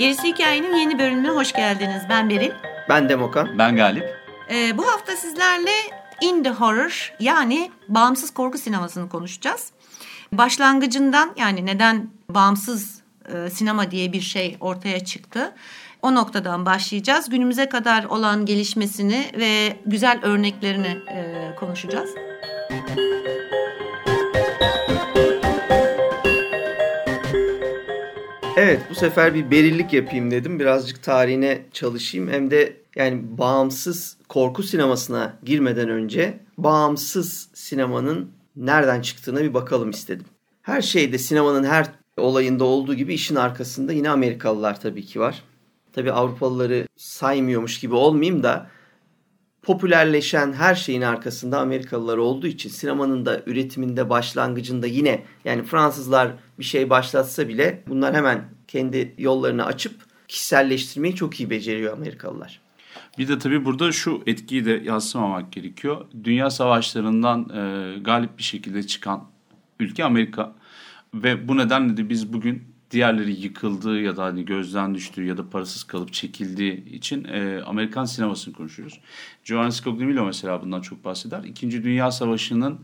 Gerisi Hikayenin yeni bölümüne hoş geldiniz. Ben Beril. Ben Demokan. Ben Galip. Ee, bu hafta sizlerle indie horror yani bağımsız korku sinemasını konuşacağız. Başlangıcından yani neden bağımsız e, sinema diye bir şey ortaya çıktı. O noktadan başlayacağız. Günümüze kadar olan gelişmesini ve güzel örneklerini e, konuşacağız. Evet bu sefer bir berillik yapayım dedim. Birazcık tarihine çalışayım. Hem de yani bağımsız korku sinemasına girmeden önce bağımsız sinemanın nereden çıktığına bir bakalım istedim. Her şeyde sinemanın her olayında olduğu gibi işin arkasında yine Amerikalılar tabii ki var. Tabii Avrupalıları saymıyormuş gibi olmayayım da popülerleşen her şeyin arkasında Amerikalılar olduğu için sinemanın da üretiminde başlangıcında yine yani Fransızlar bir şey başlatsa bile bunlar hemen kendi yollarını açıp kişiselleştirmeyi çok iyi beceriyor Amerikalılar. Bir de tabii burada şu etkiyi de yansımamak gerekiyor. Dünya savaşlarından e, galip bir şekilde çıkan ülke Amerika ve bu nedenle de biz bugün diğerleri yıkıldığı ya da hani gözden düştüğü ya da parasız kalıp çekildiği için e, Amerikan sinemasını konuşuyoruz. Giovanni Scognamiello mesela bundan çok bahseder. İkinci Dünya Savaşı'nın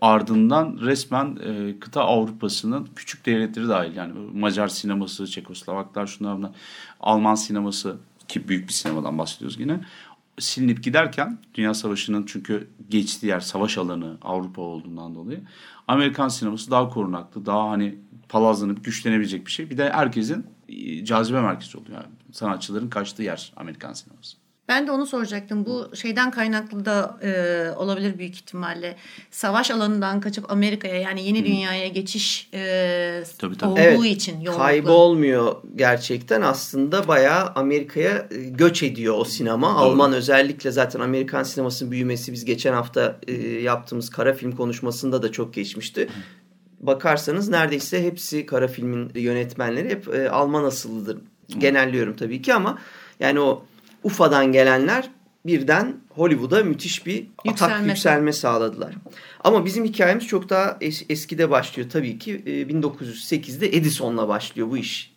ardından resmen e, kıta Avrupa'sının küçük devletleri dahil yani Macar sineması, Çekoslovaklar şunlar bunlar, Alman sineması ki büyük bir sinemadan bahsediyoruz yine silinip giderken Dünya Savaşı'nın çünkü geçtiği yer savaş alanı Avrupa olduğundan dolayı Amerikan sineması daha korunaklı, daha hani palazlanıp güçlenebilecek bir şey. Bir de herkesin e, cazibe merkezi oluyor. Yani sanatçıların kaçtığı yer Amerikan sineması. Ben de onu soracaktım. Bu şeyden kaynaklı da e, olabilir büyük ihtimalle. Savaş alanından kaçıp Amerika'ya yani yeni dünyaya geçiş e, tabii, tabii. olduğu evet, için yoğunlukla. Kaybolmuyor gerçekten. Aslında bayağı Amerika'ya e, göç ediyor o sinema. Doğru. Alman özellikle zaten Amerikan sinemasının büyümesi biz geçen hafta e, yaptığımız kara film konuşmasında da çok geçmişti. Bakarsanız neredeyse hepsi kara filmin yönetmenleri hep e, Alman asıllıdır. Genelliyorum tabii ki ama yani o UFA'dan gelenler birden Hollywood'a müthiş bir yükselme. yükselme sağladılar. Ama bizim hikayemiz çok daha es- eskide başlıyor tabii ki. E, 1908'de Edison'la başlıyor bu iş.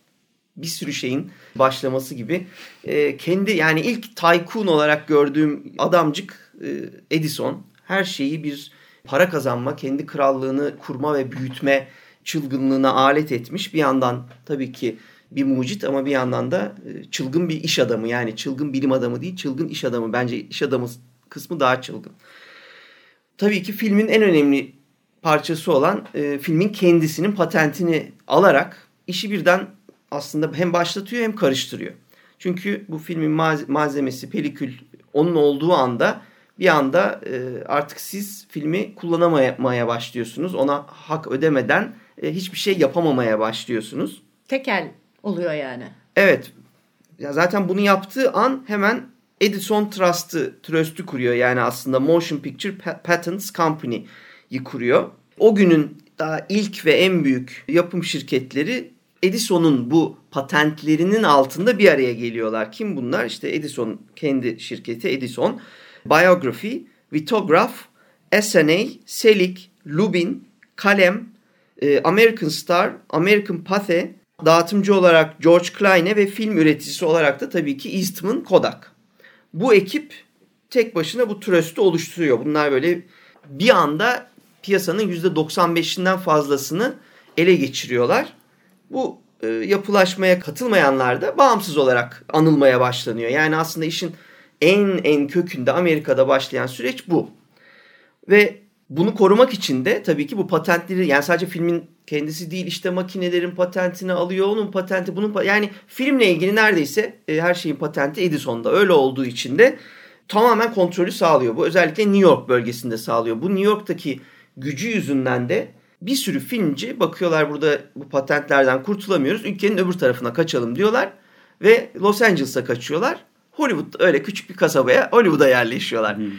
Bir sürü şeyin başlaması gibi. E, kendi yani ilk tycoon olarak gördüğüm adamcık e, Edison. Her şeyi bir para kazanma, kendi krallığını kurma ve büyütme çılgınlığına alet etmiş. Bir yandan tabii ki bir mucit ama bir yandan da e, çılgın bir iş adamı. Yani çılgın bilim adamı değil, çılgın iş adamı. Bence iş adamı kısmı daha çılgın. Tabii ki filmin en önemli parçası olan e, filmin kendisinin patentini alarak işi birden aslında hem başlatıyor hem karıştırıyor. Çünkü bu filmin malzemesi, pelikül onun olduğu anda bir anda e, artık siz filmi kullanamamaya başlıyorsunuz. Ona hak ödemeden e, hiçbir şey yapamamaya başlıyorsunuz. Tekel oluyor yani. Evet. Ya zaten bunu yaptığı an hemen Edison Trust'ı, Trust'ü kuruyor. Yani aslında Motion Picture Patents Company'yi kuruyor. O günün daha ilk ve en büyük yapım şirketleri Edison'un bu patentlerinin altında bir araya geliyorlar. Kim bunlar? İşte Edison kendi şirketi Edison. Biography, Vitograph, SNA, Selik, Lubin, Kalem, e, American Star, American Pathe, dağıtımcı olarak George Kleine ve film üreticisi olarak da tabii ki Eastman Kodak. Bu ekip tek başına bu trust'u oluşturuyor. Bunlar böyle bir anda piyasanın %95'inden fazlasını ele geçiriyorlar. Bu e, yapılaşmaya katılmayanlar da bağımsız olarak anılmaya başlanıyor. Yani aslında işin en en kökünde Amerika'da başlayan süreç bu. Ve bunu korumak için de tabii ki bu patentleri yani sadece filmin kendisi değil işte makinelerin patentini alıyor onun patenti bunun yani filmle ilgili neredeyse e, her şeyin patenti Edison'da öyle olduğu için de tamamen kontrolü sağlıyor. Bu özellikle New York bölgesinde sağlıyor. Bu New York'taki gücü yüzünden de bir sürü filmci bakıyorlar burada bu patentlerden kurtulamıyoruz. Ülkenin öbür tarafına kaçalım diyorlar ve Los Angeles'a kaçıyorlar. Hollywood öyle küçük bir kasabaya Hollywood'a yerleşiyorlar. Hmm.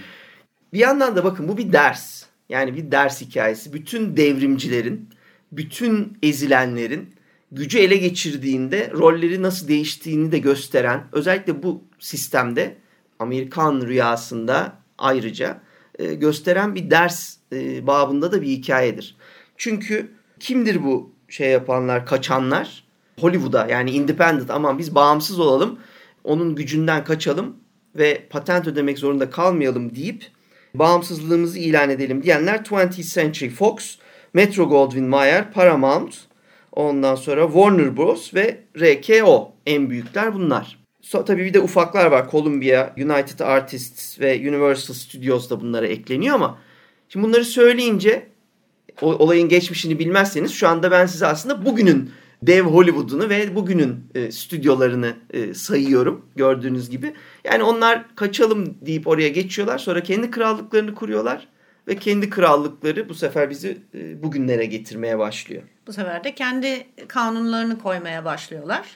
Bir yandan da bakın bu bir ders. Yani bir ders hikayesi. Bütün devrimcilerin, bütün ezilenlerin gücü ele geçirdiğinde rolleri nasıl değiştiğini de gösteren özellikle bu sistemde Amerikan rüyasında ayrıca e, gösteren bir ders e, babında da bir hikayedir. Çünkü kimdir bu şey yapanlar, kaçanlar? Hollywood'a yani independent aman biz bağımsız olalım, onun gücünden kaçalım ve patent ödemek zorunda kalmayalım deyip bağımsızlığımızı ilan edelim diyenler 20th Century Fox, Metro Goldwyn Mayer, Paramount, ondan sonra Warner Bros. ve RKO en büyükler bunlar. So, tabii bir de ufaklar var. Columbia, United Artists ve Universal Studios da bunlara ekleniyor ama şimdi bunları söyleyince o, olayın geçmişini bilmezseniz şu anda ben size aslında bugünün dev Hollywood'unu ve bugünün e, stüdyolarını e, sayıyorum gördüğünüz gibi. Yani onlar kaçalım deyip oraya geçiyorlar sonra kendi krallıklarını kuruyorlar ve kendi krallıkları bu sefer bizi e, bugünlere getirmeye başlıyor. Bu sefer de kendi kanunlarını koymaya başlıyorlar.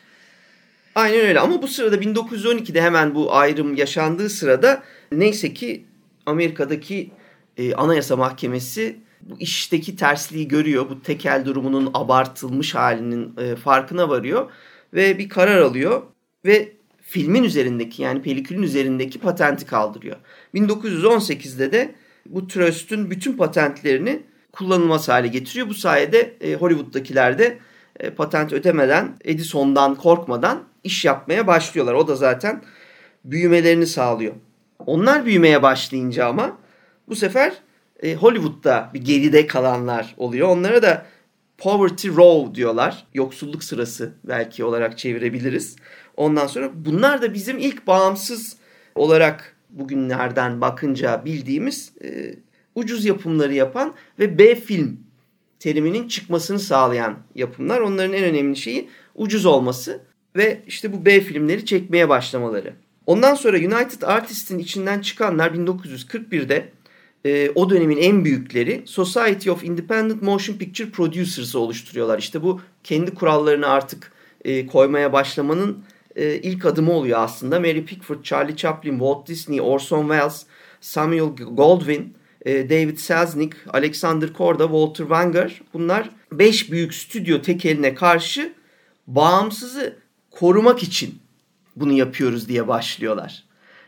Aynen öyle ama bu sırada 1912'de hemen bu ayrım yaşandığı sırada neyse ki Amerika'daki e, Anayasa Mahkemesi bu işteki tersliği görüyor. Bu tekel durumunun abartılmış halinin e, farkına varıyor ve bir karar alıyor ve filmin üzerindeki yani pelikülün üzerindeki patenti kaldırıyor. 1918'de de bu trust'ün bütün patentlerini kullanılmaz hale getiriyor. Bu sayede e, Hollywood'dakiler de e, patent ödemeden Edison'dan korkmadan iş yapmaya başlıyorlar. O da zaten büyümelerini sağlıyor. Onlar büyümeye başlayınca ama bu sefer e, Hollywood'da bir geride kalanlar oluyor. Onlara da poverty row diyorlar. Yoksulluk sırası belki olarak çevirebiliriz. Ondan sonra bunlar da bizim ilk bağımsız olarak bugünlerden bakınca bildiğimiz e, ucuz yapımları yapan ve B film teriminin çıkmasını sağlayan yapımlar. Onların en önemli şeyi ucuz olması ve işte bu B filmleri çekmeye başlamaları. Ondan sonra United Artists'in içinden çıkanlar 1941'de e, o dönemin en büyükleri Society of Independent Motion Picture Producers'ı oluşturuyorlar. İşte bu kendi kurallarını artık e, koymaya başlamanın e, ilk adımı oluyor aslında. Mary Pickford, Charlie Chaplin, Walt Disney, Orson Welles, Samuel Goldwyn, e, David Selznick, Alexander Korda, Walter Wanger bunlar 5 büyük stüdyo tekeline karşı bağımsızı korumak için bunu yapıyoruz diye başlıyorlar.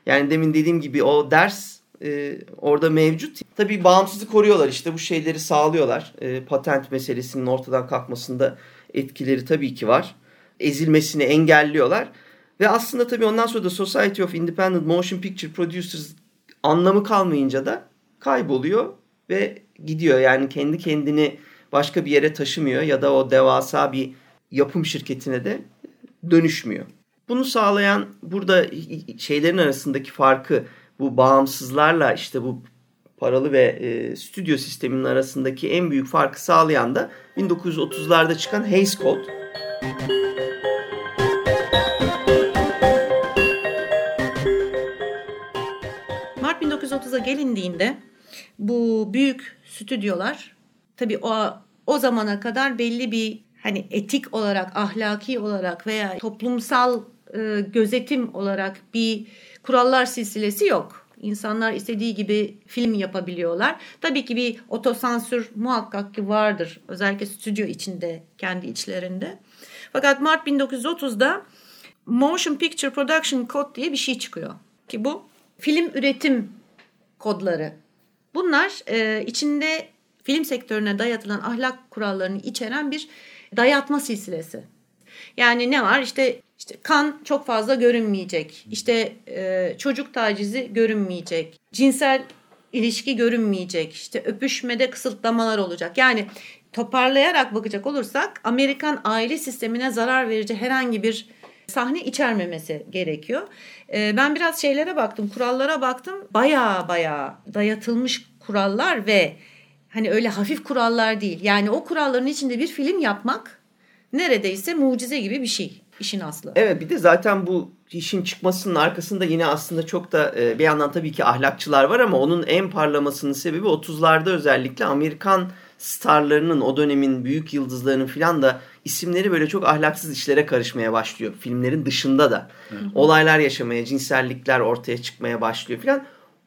Yani demin dediğim gibi o ders e, orada mevcut. Tabii bağımsızı koruyorlar işte bu şeyleri sağlıyorlar. E, patent meselesinin ortadan kalkmasında etkileri tabii ki var. Ezilmesini engelliyorlar. Ve aslında tabii ondan sonra da Society of Independent Motion Picture Producers anlamı kalmayınca da kayboluyor ve gidiyor. Yani kendi kendini başka bir yere taşımıyor ya da o devasa bir yapım şirketine de dönüşmüyor. Bunu sağlayan burada şeylerin arasındaki farkı bu bağımsızlarla işte bu paralı ve e, stüdyo sisteminin arasındaki en büyük farkı sağlayan da 1930'larda çıkan Hays Code. Mart 1930'a gelindiğinde bu büyük stüdyolar tabii o o zamana kadar belli bir hani etik olarak, ahlaki olarak veya toplumsal e, gözetim olarak bir kurallar silsilesi yok. İnsanlar istediği gibi film yapabiliyorlar. Tabii ki bir otosansür muhakkak ki vardır. Özellikle stüdyo içinde, kendi içlerinde. Fakat Mart 1930'da Motion Picture Production Code diye bir şey çıkıyor. Ki bu film üretim kodları. Bunlar e, içinde film sektörüne dayatılan ahlak kurallarını içeren bir dayatma silsilesi. Yani ne var? İşte işte kan çok fazla görünmeyecek. İşte e, çocuk tacizi görünmeyecek. Cinsel ilişki görünmeyecek. İşte öpüşmede kısıtlamalar olacak. Yani toparlayarak bakacak olursak Amerikan aile sistemine zarar verici herhangi bir sahne içermemesi gerekiyor. E, ben biraz şeylere baktım, kurallara baktım. Baya baya dayatılmış kurallar ve hani öyle hafif kurallar değil. Yani o kuralların içinde bir film yapmak neredeyse mucize gibi bir şey işin aslı. Evet bir de zaten bu işin çıkmasının arkasında yine aslında çok da e, bir yandan tabii ki ahlakçılar var ama onun en parlamasının sebebi 30'larda özellikle Amerikan starlarının o dönemin büyük yıldızlarının filan da isimleri böyle çok ahlaksız işlere karışmaya başlıyor. Filmlerin dışında da. Olaylar yaşamaya, cinsellikler ortaya çıkmaya başlıyor filan.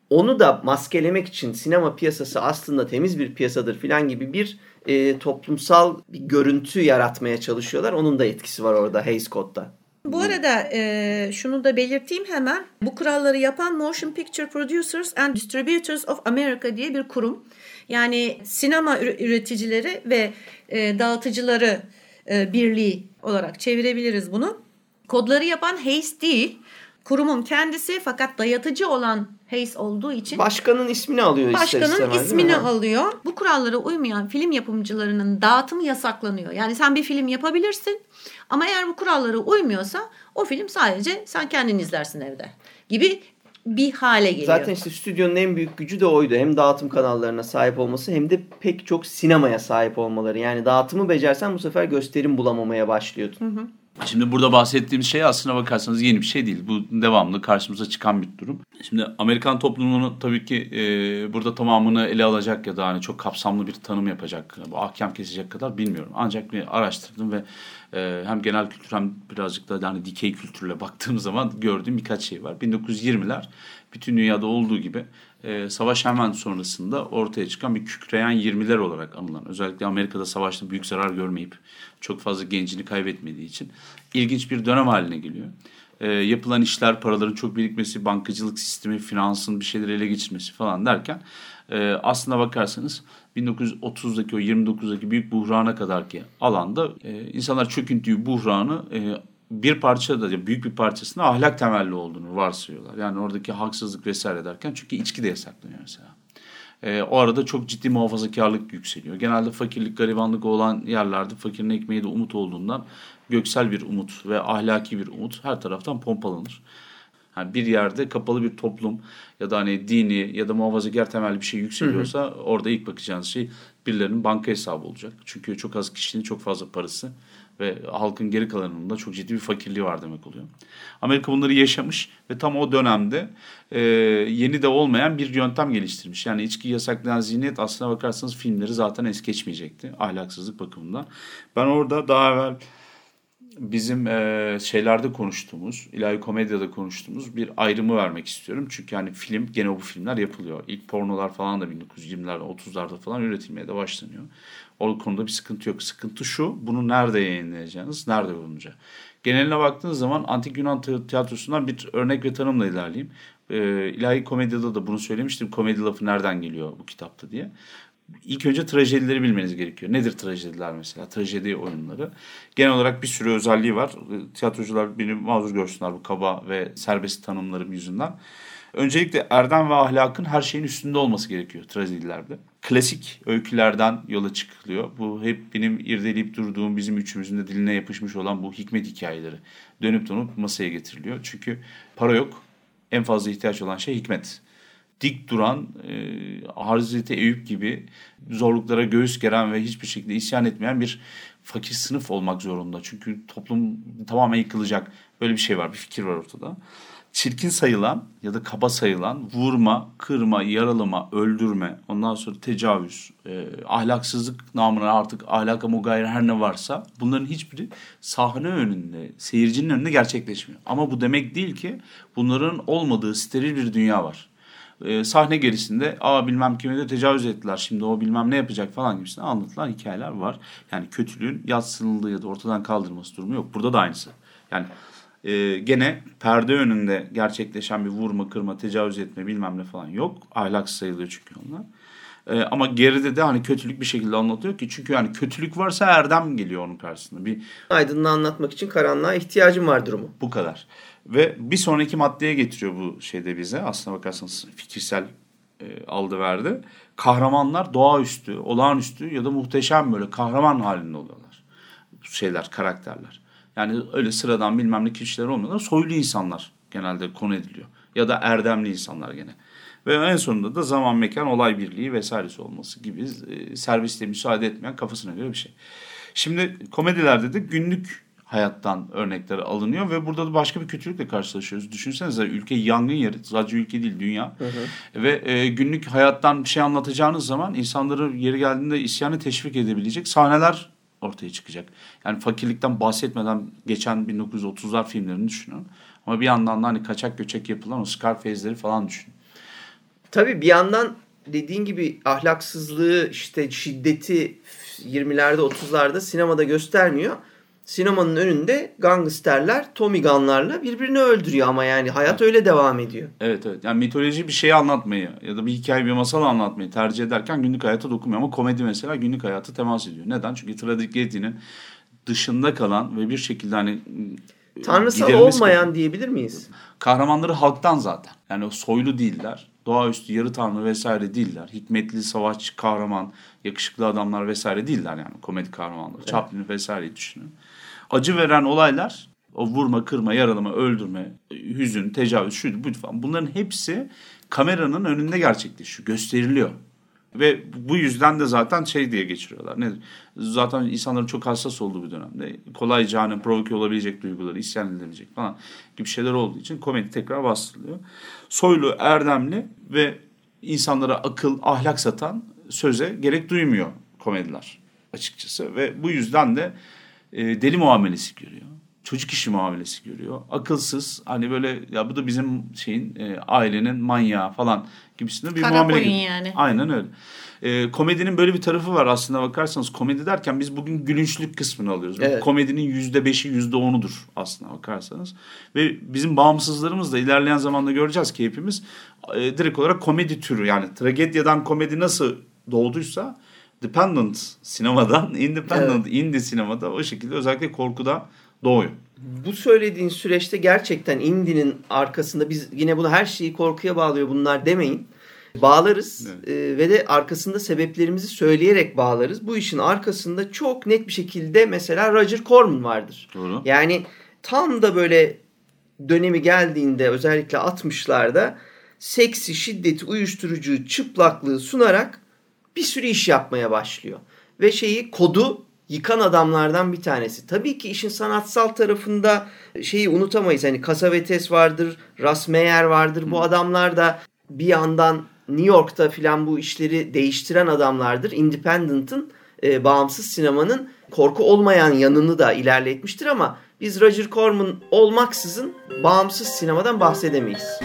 Onu da maskelemek için sinema piyasası aslında temiz bir piyasadır filan gibi bir e, toplumsal bir görüntü yaratmaya çalışıyorlar. Onun da etkisi var orada Hays Code'da. Bu arada e, şunu da belirteyim hemen. Bu kuralları yapan Motion Picture Producers and Distributors of America diye bir kurum. Yani sinema üreticileri ve e, dağıtıcıları e, birliği olarak çevirebiliriz bunu. Kodları yapan Hayes değil. Kurumun kendisi fakat dayatıcı olan Hayes olduğu için başkanın ismini alıyor başkanın ister istemez, ismini alıyor. Bu kurallara uymayan film yapımcılarının dağıtımı yasaklanıyor. Yani sen bir film yapabilirsin ama eğer bu kurallara uymuyorsa o film sadece sen kendin izlersin evde gibi bir hale geliyor. Zaten işte stüdyonun en büyük gücü de oydu. Hem dağıtım kanallarına sahip olması hem de pek çok sinemaya sahip olmaları. Yani dağıtımı becersen bu sefer gösterim bulamamaya başlıyordun. Hı hı. Şimdi burada bahsettiğimiz şey aslına bakarsanız yeni bir şey değil. Bu devamlı karşımıza çıkan bir durum. Şimdi Amerikan toplumunu tabii ki e, burada tamamını ele alacak ya da hani çok kapsamlı bir tanım yapacak, bu ahkam kesecek kadar bilmiyorum. Ancak bir araştırdım ve e, hem genel kültür hem birazcık da hani dikey kültürle baktığım zaman gördüğüm birkaç şey var. 1920'ler bütün dünyada olduğu gibi e, savaş hemen sonrasında ortaya çıkan bir kükreyen 20'ler olarak anılan. Özellikle Amerika'da savaşta büyük zarar görmeyip çok fazla gencini kaybetmediği için ilginç bir dönem haline geliyor. E, yapılan işler, paraların çok birikmesi, bankacılık sistemi, finansın bir şeyleri ele geçirmesi falan derken e, aslına bakarsanız 1930'daki o 29'daki büyük buhrana kadar ki alanda e, insanlar çöküntüyü, buhranı e, bir parça da büyük bir parçasında ahlak temelli olduğunu varsayıyorlar. Yani oradaki haksızlık vesaire derken çünkü içki de yasaklanıyor mesela. E, o arada çok ciddi muhafazakarlık yükseliyor. Genelde fakirlik, garibanlık olan yerlerde fakirin ekmeği de umut olduğundan göksel bir umut ve ahlaki bir umut her taraftan pompalanır. Yani bir yerde kapalı bir toplum ya da hani dini ya da muhafazakar temelli bir şey yükseliyorsa hı hı. orada ilk bakacağınız şey birilerinin banka hesabı olacak. Çünkü çok az kişinin çok fazla parası ve halkın geri kalanının da çok ciddi bir fakirliği var demek oluyor. Amerika bunları yaşamış ve tam o dönemde e, yeni de olmayan bir yöntem geliştirmiş. Yani içki yasaklayan zihniyet aslına bakarsanız filmleri zaten es geçmeyecekti ahlaksızlık bakımından. Ben orada daha evvel bizim e, şeylerde konuştuğumuz, ilahi komedyada konuştuğumuz bir ayrımı vermek istiyorum. Çünkü hani film, gene bu filmler yapılıyor. İlk pornolar falan da 1920'lerde, 30'larda falan üretilmeye de başlanıyor. O konuda bir sıkıntı yok. Sıkıntı şu, bunu nerede yayınlayacağınız, nerede bulunacak. Geneline baktığınız zaman Antik Yunan tiyatrosundan bir örnek ve tanımla ilerleyeyim. Ee, ilahi komedyada da bunu söylemiştim. Komedi lafı nereden geliyor bu kitapta diye ilk önce trajedileri bilmeniz gerekiyor. Nedir trajediler mesela? Trajedi oyunları. Genel olarak bir sürü özelliği var. Tiyatrocular beni mazur görsünler bu kaba ve serbest tanımlarım yüzünden. Öncelikle erdem ve ahlakın her şeyin üstünde olması gerekiyor trajedilerde. Klasik öykülerden yola çıkılıyor. Bu hep benim irdeleyip durduğum, bizim üçümüzün de diline yapışmış olan bu hikmet hikayeleri. Dönüp dönüp masaya getiriliyor. Çünkü para yok. En fazla ihtiyaç olan şey hikmet dik duran e, Hazreti Eyüp gibi zorluklara göğüs geren ve hiçbir şekilde isyan etmeyen bir fakir sınıf olmak zorunda. Çünkü toplum tamamen yıkılacak. Böyle bir şey var, bir fikir var ortada. Çirkin sayılan ya da kaba sayılan vurma, kırma, yaralama, öldürme, ondan sonra tecavüz, e, ahlaksızlık namına artık ahlaka mugayir her ne varsa bunların hiçbiri sahne önünde, seyircinin önünde gerçekleşmiyor. Ama bu demek değil ki bunların olmadığı steril bir dünya var e, sahne gerisinde aa bilmem kime de tecavüz ettiler şimdi o bilmem ne yapacak falan gibisinden anlatılan hikayeler var. Yani kötülüğün yatsınıldığı ya da ortadan kaldırılması durumu yok. Burada da aynısı. Yani e, gene perde önünde gerçekleşen bir vurma, kırma, tecavüz etme bilmem ne falan yok. Ahlaksız sayılıyor çünkü onlar. E, ama geride de hani kötülük bir şekilde anlatıyor ki çünkü yani kötülük varsa erdem geliyor onun karşısında. Bir aydınlığı anlatmak için karanlığa ihtiyacım var durumu. Bu kadar. Ve bir sonraki maddeye getiriyor bu şeyde bize. Aslına bakarsanız fikirsel e, aldı verdi. Kahramanlar doğaüstü, olağanüstü ya da muhteşem böyle kahraman halinde oluyorlar. Şeyler, karakterler. Yani öyle sıradan bilmem ne kişiler olmuyorlar. Soylu insanlar genelde konu ediliyor. Ya da erdemli insanlar gene. Ve en sonunda da zaman mekan olay birliği vesairesi olması gibi e, serviste müsaade etmeyen kafasına göre bir şey. Şimdi komedilerde de günlük hayattan örnekler alınıyor ve burada da başka bir kötülükle karşılaşıyoruz. Düşünsenize ülke yangın yeri, sadece ülke değil dünya. Hı hı. Ve e, günlük hayattan bir şey anlatacağınız zaman insanları yeri geldiğinde isyanı teşvik edebilecek sahneler ortaya çıkacak. Yani fakirlikten bahsetmeden geçen 1930'lar filmlerini düşünün. Ama bir yandan da hani kaçak göçek yapılan o Scarface'leri falan düşünün. Tabii bir yandan dediğin gibi ahlaksızlığı işte şiddeti 20'lerde 30'larda sinemada göstermiyor. Sinemanın önünde gangsterler Tommy Gun'larla birbirini öldürüyor ama yani hayat öyle devam ediyor. Evet evet. Yani mitoloji bir şeyi anlatmayı ya da bir hikaye bir masal anlatmayı tercih ederken günlük hayata dokunmuyor ama komedi mesela günlük hayata temas ediyor. Neden? Çünkü tragedinin dışında kalan ve bir şekilde hani Tanrısal giderilmesi- olmayan diyebilir miyiz? kahramanları halktan zaten. Yani o soylu değiller. Doğaüstü yarı tanrı vesaire değiller. Hikmetli savaşçı kahraman, yakışıklı adamlar vesaire değiller yani komedi kahramanları. Chaplin vesaireyi düşünün. Acı veren olaylar o vurma, kırma, yaralama, öldürme, hüzün, tecavüz, şuydu buydu falan. Bunların hepsi kameranın önünde gerçekleşiyor, gösteriliyor. Ve bu yüzden de zaten şey diye geçiriyorlar. Nedir? Zaten insanların çok hassas olduğu bir dönemde kolayca hani provoke olabilecek duyguları isyan edilecek falan gibi şeyler olduğu için komedi tekrar bastırılıyor. Soylu, erdemli ve insanlara akıl, ahlak satan söze gerek duymuyor komediler açıkçası. Ve bu yüzden de e, deli muamelesi görüyor. Çocuk işi muamelesi görüyor. Akılsız hani böyle ya bu da bizim şeyin e, ailenin manyağı falan gibisinde bir Kara muamele görüyor. yani. Aynen öyle. Ee, komedinin böyle bir tarafı var aslında bakarsanız. Komedi derken biz bugün gülünçlük kısmını alıyoruz. Evet. Komedinin yüzde beşi, yüzde onudur aslında bakarsanız. Ve bizim bağımsızlarımız da ilerleyen zamanda göreceğiz ki hepimiz e, direkt olarak komedi türü yani tragedyadan komedi nasıl doğduysa dependent sinemadan independent indie sinemada o şekilde özellikle korkuda doğuyor. Bu söylediğin süreçte gerçekten Indi'nin arkasında biz yine bunu her şeyi korkuya bağlıyor bunlar demeyin. Bağlarız Evet. e, ve de arkasında sebeplerimizi söyleyerek bağlarız. Bu işin arkasında çok net bir şekilde mesela Roger Corman vardır. Doğru. Yani tam da böyle dönemi geldiğinde özellikle 60'larda seksi, şiddeti, uyuşturucu, çıplaklığı sunarak bir sürü iş yapmaya başlıyor. Ve şeyi kodu yıkan adamlardan bir tanesi. Tabii ki işin sanatsal tarafında şeyi unutamayız. Hani Cassavetes vardır, Ras Meyer vardır. Bu adamlar da bir yandan New York'ta filan bu işleri değiştiren adamlardır. Independent'ın e, bağımsız sinemanın korku olmayan yanını da ilerletmiştir ama biz Roger Corman olmaksızın bağımsız sinemadan bahsedemeyiz.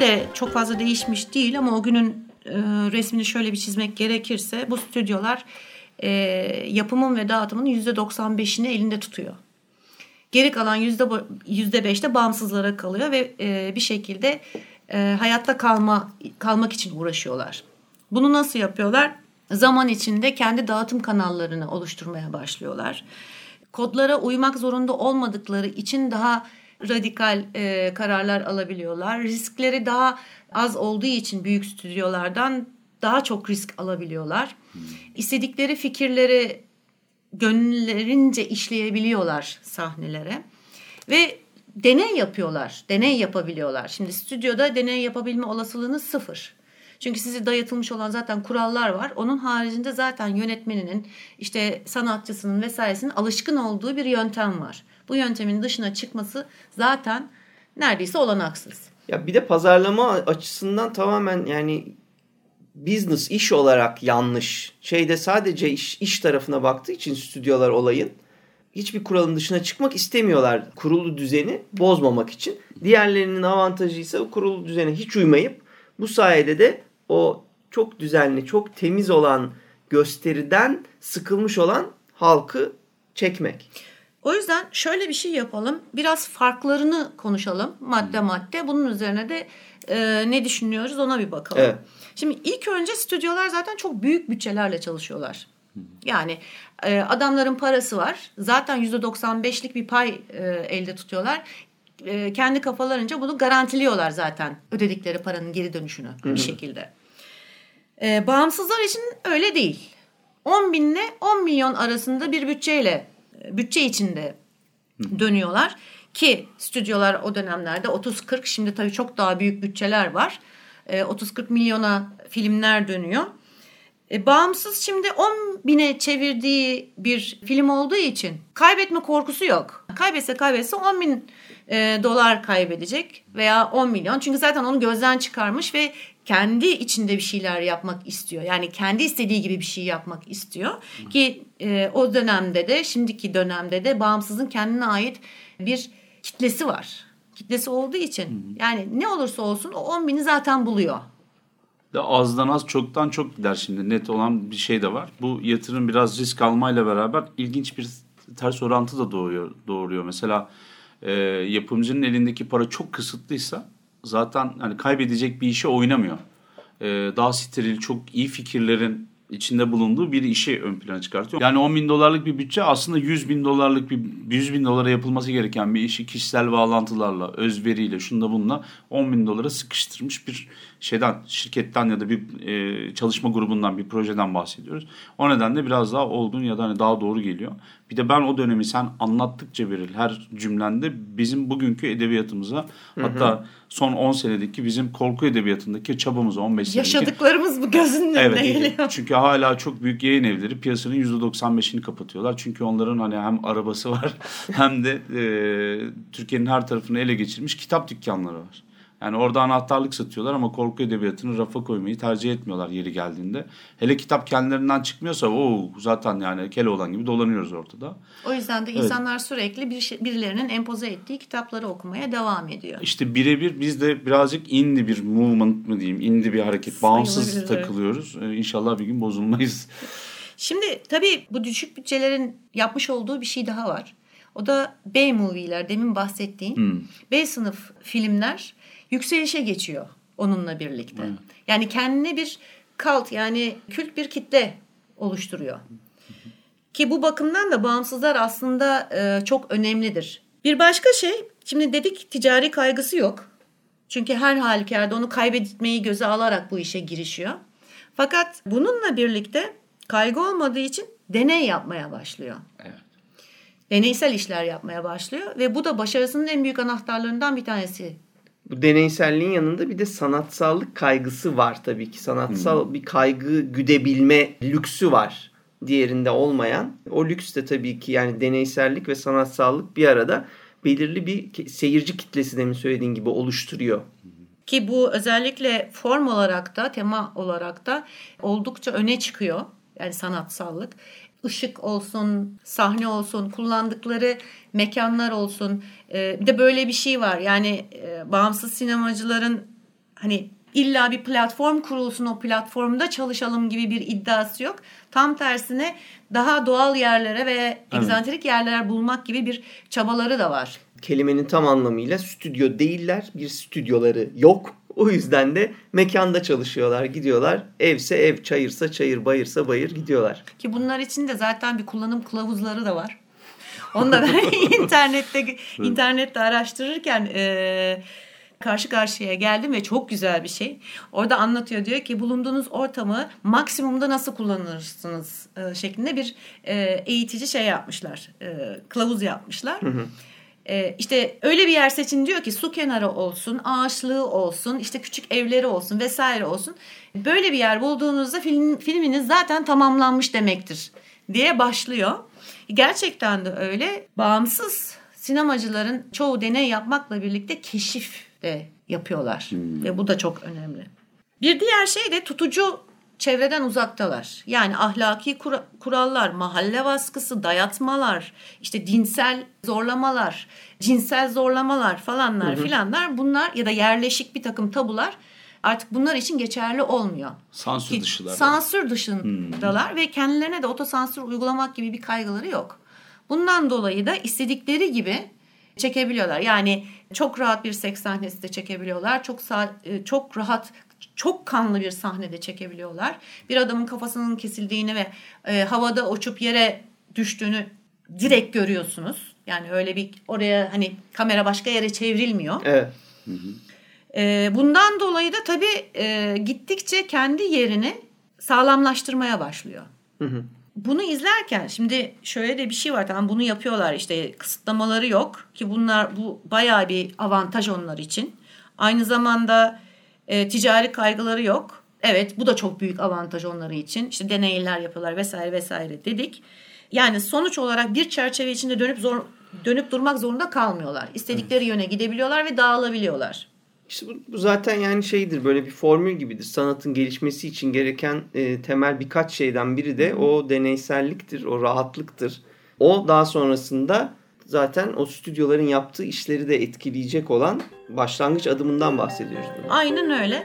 De çok fazla değişmiş değil ama o günün e, resmini şöyle bir çizmek gerekirse bu stüdyolar e, yapımın ve dağıtımın %95'ini elinde tutuyor. Geri kalan yüzde yüzde beşte bağımsızlara kalıyor ve e, bir şekilde e, hayatta kalma kalmak için uğraşıyorlar. Bunu nasıl yapıyorlar? Zaman içinde kendi dağıtım kanallarını oluşturmaya başlıyorlar. Kodlara uymak zorunda olmadıkları için daha radikal e, kararlar alabiliyorlar. Riskleri daha az olduğu için büyük stüdyolardan daha çok risk alabiliyorlar. İstedikleri fikirleri gönüllerince işleyebiliyorlar sahnelere. Ve deney yapıyorlar. Deney yapabiliyorlar. Şimdi stüdyoda deney yapabilme olasılığınız sıfır. Çünkü size dayatılmış olan zaten kurallar var. Onun haricinde zaten yönetmeninin, işte sanatçısının vesairesinin alışkın olduğu bir yöntem var. Bu yöntemin dışına çıkması zaten neredeyse olanaksız. Ya bir de pazarlama açısından tamamen yani business iş olarak yanlış. Şeyde sadece iş, iş tarafına baktığı için stüdyolar olayın hiçbir kuralın dışına çıkmak istemiyorlar. Kurulu düzeni bozmamak için. Diğerlerinin avantajı ise kurulu düzene hiç uymayıp bu sayede de o çok düzenli, çok temiz olan gösteriden sıkılmış olan halkı çekmek. O yüzden şöyle bir şey yapalım. Biraz farklarını konuşalım madde madde. Bunun üzerine de e, ne düşünüyoruz ona bir bakalım. Evet. Şimdi ilk önce stüdyolar zaten çok büyük bütçelerle çalışıyorlar. Yani e, adamların parası var. Zaten %95'lik bir pay e, elde tutuyorlar. E, kendi kafalarınca bunu garantiliyorlar zaten ödedikleri paranın geri dönüşünü bir şekilde. E, bağımsızlar için öyle değil. 10 binle 10 milyon arasında bir bütçeyle bütçe içinde dönüyorlar ki stüdyolar o dönemlerde 30-40 şimdi tabii çok daha büyük bütçeler var. E, 30-40 milyona filmler dönüyor. E, bağımsız şimdi 10 bine çevirdiği bir film olduğu için kaybetme korkusu yok. Kaybetse kaybetse 10 bin e, dolar kaybedecek veya 10 milyon. Çünkü zaten onu gözden çıkarmış ve kendi içinde bir şeyler yapmak istiyor. Yani kendi istediği gibi bir şey yapmak istiyor. Hı. Ki e, o dönemde de şimdiki dönemde de bağımsızın kendine ait bir kitlesi var. Kitlesi olduğu için Hı. yani ne olursa olsun o 10 bini zaten buluyor. De azdan az çoktan çok gider şimdi net olan bir şey de var. Bu yatırım biraz risk almayla beraber ilginç bir ters orantı da doğuyor, doğuruyor. Mesela e, yapımcının elindeki para çok kısıtlıysa zaten hani kaybedecek bir işe oynamıyor. E, daha steril, çok iyi fikirlerin içinde bulunduğu bir işi ön plana çıkartıyor. Yani 10 bin dolarlık bir bütçe aslında 100 bin dolarlık bir 100 bin dolara yapılması gereken bir işi kişisel bağlantılarla, özveriyle, şunda bununla 10 bin dolara sıkıştırmış bir şeyden, şirketten ya da bir e, çalışma grubundan, bir projeden bahsediyoruz. O nedenle biraz daha olgun ya da hani daha doğru geliyor. Bir de ben o dönemi sen anlattıkça Beril her cümlende bizim bugünkü edebiyatımıza hı hı. hatta son 10 senedeki bizim korku edebiyatındaki çabamıza 15 senedeki. Yaşadıklarımız bu gözünün önüne evet, geliyor. Çünkü hala çok büyük yayın evleri piyasanın %95'ini kapatıyorlar. Çünkü onların hani hem arabası var hem de e, Türkiye'nin her tarafını ele geçirmiş kitap dükkanları var. Yani orada anahtarlık satıyorlar ama korku edebiyatını rafa koymayı tercih etmiyorlar yeri geldiğinde. Hele kitap kendilerinden çıkmıyorsa o zaten yani kele olan gibi dolanıyoruz ortada. O yüzden de evet. insanlar sürekli bir şey, birilerinin empoze ettiği kitapları okumaya devam ediyor. İşte birebir biz de birazcık indi bir movement mı diyeyim, indi bir hareket, bağımsız takılıyoruz. Ee, inşallah bir gün bozulmayız. Şimdi tabii bu düşük bütçelerin yapmış olduğu bir şey daha var. O da B-movie'ler demin bahsettiğin. Hmm. B sınıf filmler yükselişe geçiyor onunla birlikte. Evet. Yani kendine bir kalt yani kült bir kitle oluşturuyor. Ki bu bakımdan da bağımsızlar aslında e, çok önemlidir. Bir başka şey, şimdi dedik ticari kaygısı yok. Çünkü her halükarda onu kaybetmeyi göze alarak bu işe girişiyor. Fakat bununla birlikte kaygı olmadığı için deney yapmaya başlıyor. Evet. Deneysel işler yapmaya başlıyor ve bu da başarısının en büyük anahtarlarından bir tanesi bu deneyselliğin yanında bir de sanatsallık kaygısı var tabii ki. Sanatsal hmm. bir kaygı güdebilme lüksü var diğerinde olmayan. O lüks de tabii ki yani deneysellik ve sanatsallık bir arada belirli bir seyirci kitlesi demin söylediğin gibi oluşturuyor. Ki bu özellikle form olarak da tema olarak da oldukça öne çıkıyor. Yani sanatsallık ışık olsun, sahne olsun, kullandıkları mekanlar olsun. E, bir de böyle bir şey var. Yani e, bağımsız sinemacıların hani illa bir platform kurulsun o platformda çalışalım gibi bir iddiası yok. Tam tersine daha doğal yerlere ve egzantrik evet. yerler bulmak gibi bir çabaları da var. Kelimenin tam anlamıyla stüdyo değiller. Bir stüdyoları yok. O yüzden de mekanda çalışıyorlar, gidiyorlar. Evse ev, çayırsa çayır, bayırsa bayır gidiyorlar. Ki bunlar için de zaten bir kullanım kılavuzları da var. Onu da ben internette internette araştırırken e, karşı karşıya geldim ve çok güzel bir şey. Orada anlatıyor diyor ki bulunduğunuz ortamı maksimumda nasıl kullanırsınız e, şeklinde bir e, eğitici şey yapmışlar. E, kılavuz yapmışlar. Hı hı. Ee, işte öyle bir yer seçin diyor ki su kenarı olsun, ağaçlığı olsun, işte küçük evleri olsun vesaire olsun. Böyle bir yer bulduğunuzda film, filminiz zaten tamamlanmış demektir diye başlıyor. Gerçekten de öyle. Bağımsız sinemacıların çoğu deney yapmakla birlikte keşif de yapıyorlar. Hmm. Ve bu da çok önemli. Bir diğer şey de tutucu çevreden uzaktalar. Yani ahlaki kur- kurallar, mahalle baskısı, dayatmalar, işte dinsel zorlamalar, cinsel zorlamalar falanlar hı hı. filanlar bunlar ya da yerleşik bir takım tabular artık bunlar için geçerli olmuyor. Sansür dışılar. Sansür dışındalar hmm. ve kendilerine de otosansür uygulamak gibi bir kaygıları yok. Bundan dolayı da istedikleri gibi çekebiliyorlar. Yani çok rahat bir seks sahnesi de çekebiliyorlar. Çok e, çok rahat çok kanlı bir sahnede çekebiliyorlar. Bir adamın kafasının kesildiğini ve e, havada uçup yere düştüğünü direkt görüyorsunuz. Yani öyle bir oraya hani kamera başka yere çevrilmiyor. Evet. E, bundan dolayı da tabii e, gittikçe kendi yerini sağlamlaştırmaya başlıyor. Hı hı. Bunu izlerken şimdi şöyle de bir şey var tamam bunu yapıyorlar işte kısıtlamaları yok ki bunlar bu bayağı bir avantaj onlar için. Aynı zamanda e, ticari kaygıları yok. Evet bu da çok büyük avantaj onları için. İşte deneyler yapıyorlar vesaire vesaire dedik. Yani sonuç olarak bir çerçeve içinde dönüp zor dönüp durmak zorunda kalmıyorlar. İstedikleri yöne gidebiliyorlar ve dağılabiliyorlar. İşte bu, bu zaten yani şeydir böyle bir formül gibidir. Sanatın gelişmesi için gereken e, temel birkaç şeyden biri de o deneyselliktir, o rahatlıktır. O daha sonrasında zaten o stüdyoların yaptığı işleri de etkileyecek olan başlangıç adımından bahsediyoruz. Burada. Aynen öyle.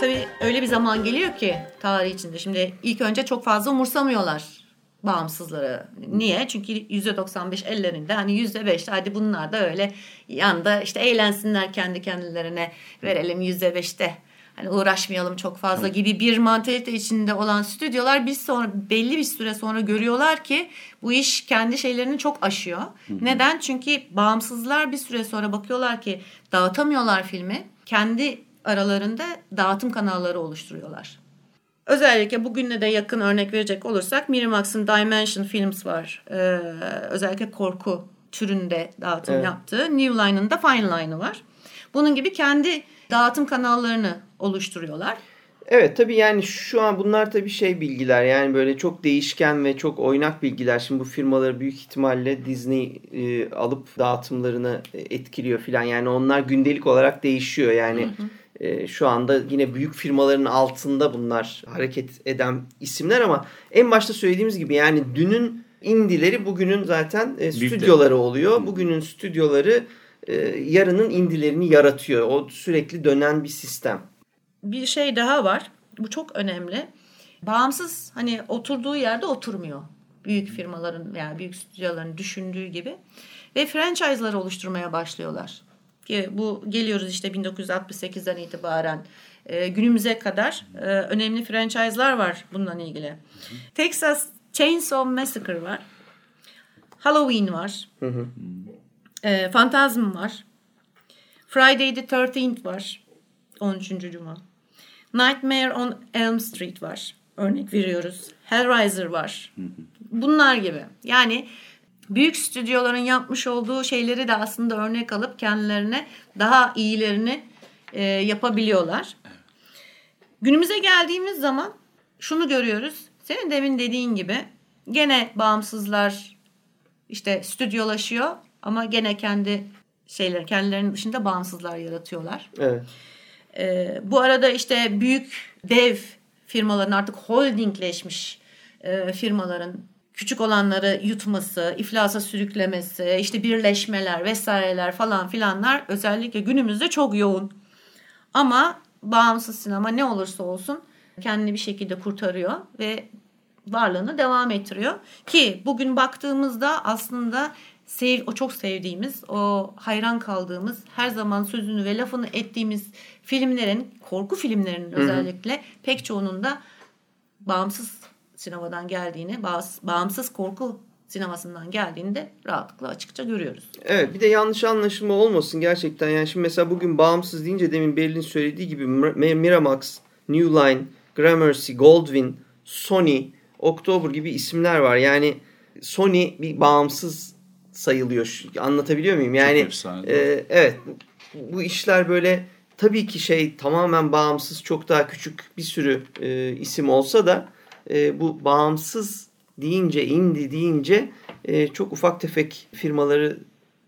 Tabii öyle bir zaman geliyor ki tarih içinde. Şimdi ilk önce çok fazla umursamıyorlar bağımsızları. Niye? Çünkü %95 ellerinde. Hani %5 hadi bunlar da öyle yanda işte eğlensinler kendi kendilerine verelim %5'te. Hani uğraşmayalım çok fazla gibi bir mantalite içinde olan stüdyolar biz sonra belli bir süre sonra görüyorlar ki bu iş kendi şeylerini çok aşıyor. Neden? Çünkü bağımsızlar bir süre sonra bakıyorlar ki dağıtamıyorlar filmi. Kendi aralarında dağıtım kanalları oluşturuyorlar. Özellikle bugüne de yakın örnek verecek olursak Miramax'ın Dimension Films var. Ee, özellikle korku türünde dağıtım Evet. yaptığı. New Line'ın da Fine Line'ı var. Bunun gibi kendi dağıtım kanallarını oluşturuyorlar. Evet tabii yani şu an bunlar tabii şey bilgiler yani böyle çok değişken ve çok oynak bilgiler. Şimdi bu firmaları büyük ihtimalle Disney e, alıp dağıtımlarını etkiliyor filan. Yani onlar gündelik olarak değişiyor. Yani e, şu anda yine büyük firmaların altında bunlar hareket eden isimler ama en başta söylediğimiz gibi yani dünün indileri bugünün zaten e, stüdyoları oluyor. Bugünün stüdyoları e, yarının indilerini yaratıyor. O sürekli dönen bir sistem. Bir şey daha var. Bu çok önemli. Bağımsız hani oturduğu yerde oturmuyor. Büyük firmaların veya büyük stüdyoların düşündüğü gibi. Ve franchise'ları oluşturmaya başlıyorlar. Ki bu geliyoruz işte 1968'den itibaren e, günümüze kadar e, önemli franchise'lar var bununla ilgili. Texas Chainsaw Massacre var. Halloween var. E, Phantasm var. Friday the 13th var. 13. Cuma. Nightmare on Elm Street var. Örnek veriyoruz. Hellraiser var. Bunlar gibi. Yani büyük stüdyoların yapmış olduğu şeyleri de aslında örnek alıp kendilerine daha iyilerini e, yapabiliyorlar. Günümüze geldiğimiz zaman şunu görüyoruz. Senin demin dediğin gibi gene bağımsızlar işte stüdyolaşıyor ama gene kendi şeyler kendilerinin dışında bağımsızlar yaratıyorlar. Evet. Ee, bu arada işte büyük dev firmaların artık holdingleşmiş e, firmaların küçük olanları yutması, iflasa sürüklemesi, işte birleşmeler vesaireler falan filanlar özellikle günümüzde çok yoğun. Ama bağımsız sinema ne olursa olsun kendini bir şekilde kurtarıyor ve varlığını devam ettiriyor. Ki bugün baktığımızda aslında sev, o çok sevdiğimiz, o hayran kaldığımız, her zaman sözünü ve lafını ettiğimiz filmlerin, korku filmlerinin özellikle pek çoğunun da bağımsız sinemadan geldiğini, bağımsız, korku sinemasından geldiğini de rahatlıkla açıkça görüyoruz. Evet bir de yanlış anlaşılma olmasın gerçekten. Yani şimdi mesela bugün bağımsız deyince demin Berlin söylediği gibi Mir- Miramax, New Line, Gramercy, Goldwyn, Sony, October gibi isimler var. Yani Sony bir bağımsız sayılıyor. Anlatabiliyor muyum? Yani efsane, e, evet bu, bu işler böyle tabii ki şey tamamen bağımsız çok daha küçük bir sürü e, isim olsa da e, bu bağımsız deyince indi deyince e, çok ufak tefek firmaları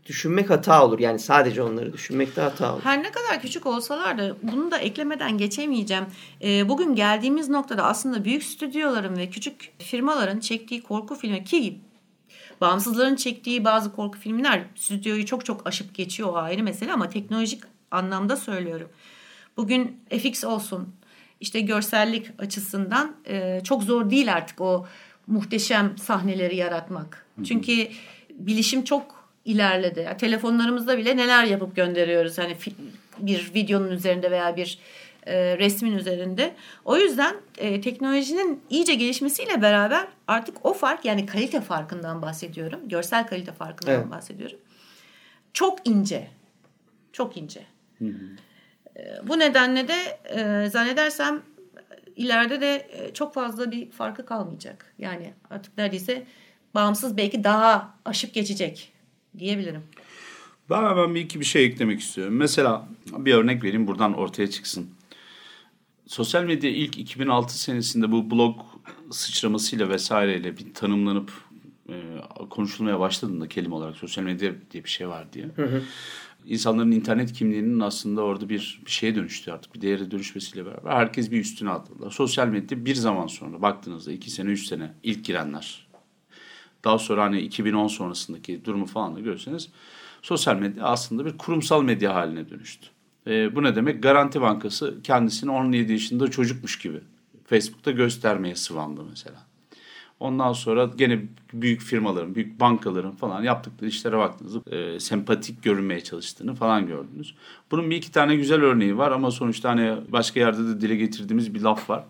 düşünmek hata olur. Yani sadece onları düşünmekte hata olur. Her ne kadar küçük olsalar da bunu da eklemeden geçemeyeceğim. Ee, bugün geldiğimiz noktada aslında büyük stüdyoların ve küçük firmaların çektiği korku filmi ki bağımsızların çektiği bazı korku filmler stüdyoyu çok çok aşıp geçiyor o ayrı mesele ama teknolojik anlamda söylüyorum. Bugün FX olsun işte görsellik açısından e, çok zor değil artık o muhteşem sahneleri yaratmak. Çünkü bilişim çok ilerledi. Yani telefonlarımızda bile neler yapıp gönderiyoruz hani bir videonun üzerinde veya bir e, resmin üzerinde. O yüzden e, teknolojinin iyice gelişmesiyle beraber artık o fark yani kalite farkından bahsediyorum. Görsel kalite farkından Evet. bahsediyorum. Çok ince. Çok ince. E, bu nedenle de e, zannedersem ileride de e, çok fazla bir farkı kalmayacak. Yani artık neredeyse bağımsız belki daha aşıp geçecek diyebilirim. Ben hemen bir iki bir şey eklemek istiyorum. Mesela bir örnek vereyim buradan ortaya çıksın. Sosyal medya ilk 2006 senesinde bu blog sıçramasıyla vesaireyle bir tanımlanıp e, konuşulmaya başladığında kelime olarak sosyal medya diye bir şey var diye. Hı hı. İnsanların internet kimliğinin aslında orada bir, bir şeye dönüştü artık. Bir değere dönüşmesiyle beraber herkes bir üstüne atladı. Sosyal medya bir zaman sonra baktığınızda iki sene, üç sene ilk girenler. Daha sonra hani 2010 sonrasındaki durumu falan da görürseniz sosyal medya aslında bir kurumsal medya haline dönüştü. E, bu ne demek? Garanti Bankası kendisini 17 yaşında çocukmuş gibi Facebook'ta göstermeye sıvandı mesela. Ondan sonra gene büyük firmaların, büyük bankaların falan yaptıkları işlere baktığınızda e, sempatik görünmeye çalıştığını falan gördünüz. Bunun bir iki tane güzel örneği var ama sonuçta hani başka yerde de dile getirdiğimiz bir laf var.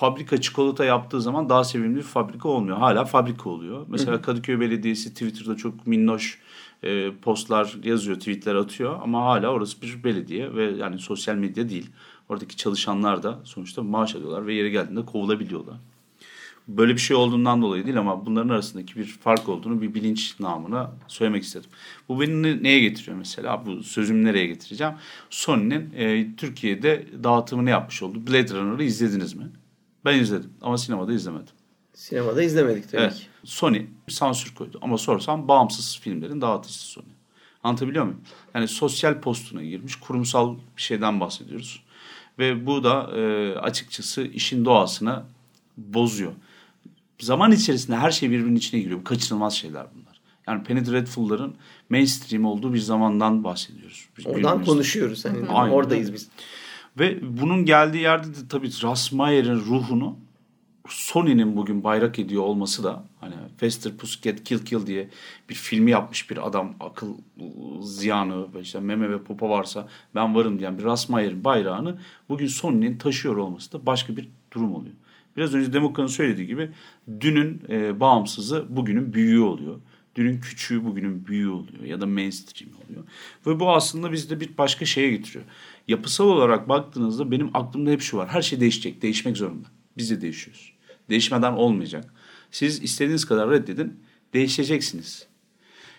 Fabrika çikolata yaptığı zaman daha sevimli bir fabrika olmuyor. Hala fabrika oluyor. Mesela Kadıköy Belediyesi Twitter'da çok minnoş e, postlar yazıyor, tweetler atıyor ama hala orası bir belediye ve yani sosyal medya değil. Oradaki çalışanlar da sonuçta maaş alıyorlar ve yeri geldiğinde kovulabiliyorlar. Böyle bir şey olduğundan dolayı değil ama bunların arasındaki bir fark olduğunu bir bilinç namına söylemek istedim. Bu beni neye getiriyor mesela? Bu sözümü nereye getireceğim? Sony'nin e, Türkiye'de dağıtımını yapmış olduğu Blade Runner'ı izlediniz mi? Ben izledim ama sinemada izlemedim. Sinemada izlemedik tabii evet. ki. Sony sansür koydu ama sorsam bağımsız filmlerin dağıtıcısı Sony. Anlatabiliyor muyum? Yani sosyal postuna girmiş kurumsal bir şeyden bahsediyoruz. Ve bu da e, açıkçası işin doğasını bozuyor. Zaman içerisinde her şey birbirinin içine giriyor. Bu kaçınılmaz şeyler bunlar. Yani Penny Dreadful'ların mainstream olduğu bir zamandan bahsediyoruz. Biz Oradan konuşuyoruz. Hani Aynen. oradayız biz. Ve bunun geldiği yerde de tabii Rasmayer'in ruhunu Sony'nin bugün bayrak ediyor olması da hani Faster Pussycat Kill Kill diye bir filmi yapmış bir adam akıl ziyanı ve işte meme ve popa varsa ben varım diyen bir Rasmayer'in bayrağını bugün Sony'nin taşıyor olması da başka bir durum oluyor. Biraz önce Demokrat'ın söylediği gibi dünün e, bağımsızı bugünün büyüğü oluyor. Dünün küçüğü bugünün büyüğü oluyor ya da mainstream oluyor. Ve bu aslında bizde bir başka şeye getiriyor. Yapısal olarak baktığınızda benim aklımda hep şu var. Her şey değişecek, değişmek zorunda. Biz de değişiyoruz. Değişmeden olmayacak. Siz istediğiniz kadar reddedin, değişeceksiniz.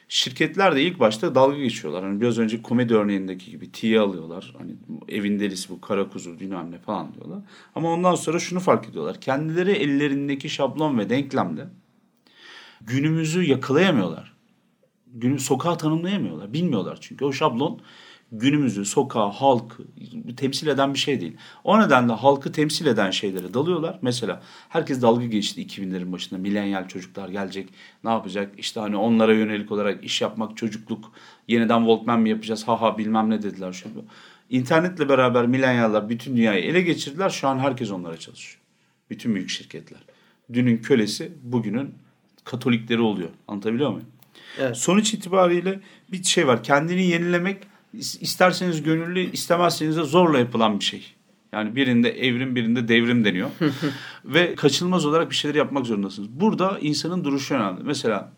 Şirketler de ilk başta dalga geçiyorlar. Hani biraz önce komedi örneğindeki gibi tiye alıyorlar. Hani evin delisi bu kara kuzu bilmem ne falan diyorlar. Ama ondan sonra şunu fark ediyorlar. Kendileri ellerindeki şablon ve denklemde günümüzü yakalayamıyorlar. Günü sokağı tanımlayamıyorlar. Bilmiyorlar çünkü o şablon günümüzü, sokağı, halkı temsil eden bir şey değil. O nedenle halkı temsil eden şeylere dalıyorlar. Mesela herkes dalga geçti 2000'lerin başında. Milenyal çocuklar gelecek, ne yapacak? İşte hani onlara yönelik olarak iş yapmak, çocukluk, yeniden Walkman mi yapacağız? Haha bilmem ne dediler. Şöyle. İnternetle beraber milenyallar bütün dünyayı ele geçirdiler. Şu an herkes onlara çalışıyor. Bütün büyük şirketler. Dünün kölesi bugünün katolikleri oluyor. Anlatabiliyor muyum? Evet. Sonuç itibariyle bir şey var. Kendini yenilemek isterseniz gönüllü istemezseniz de zorla yapılan bir şey. Yani birinde evrim birinde devrim deniyor. Ve kaçınılmaz olarak bir şeyler yapmak zorundasınız. Burada insanın duruşu önemli. Mesela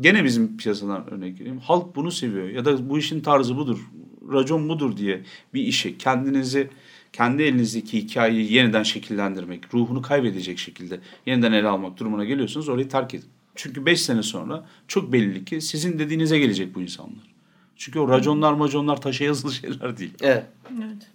gene bizim piyasadan örnek vereyim. Halk bunu seviyor ya da bu işin tarzı budur, racon budur diye bir işi kendinizi kendi elinizdeki hikayeyi yeniden şekillendirmek, ruhunu kaybedecek şekilde yeniden ele almak durumuna geliyorsunuz orayı terk edin. Çünkü 5 sene sonra çok belli ki sizin dediğinize gelecek bu insanlar. Çünkü o raconlar maconlar taşa yazılı şeyler değil. Evet. evet.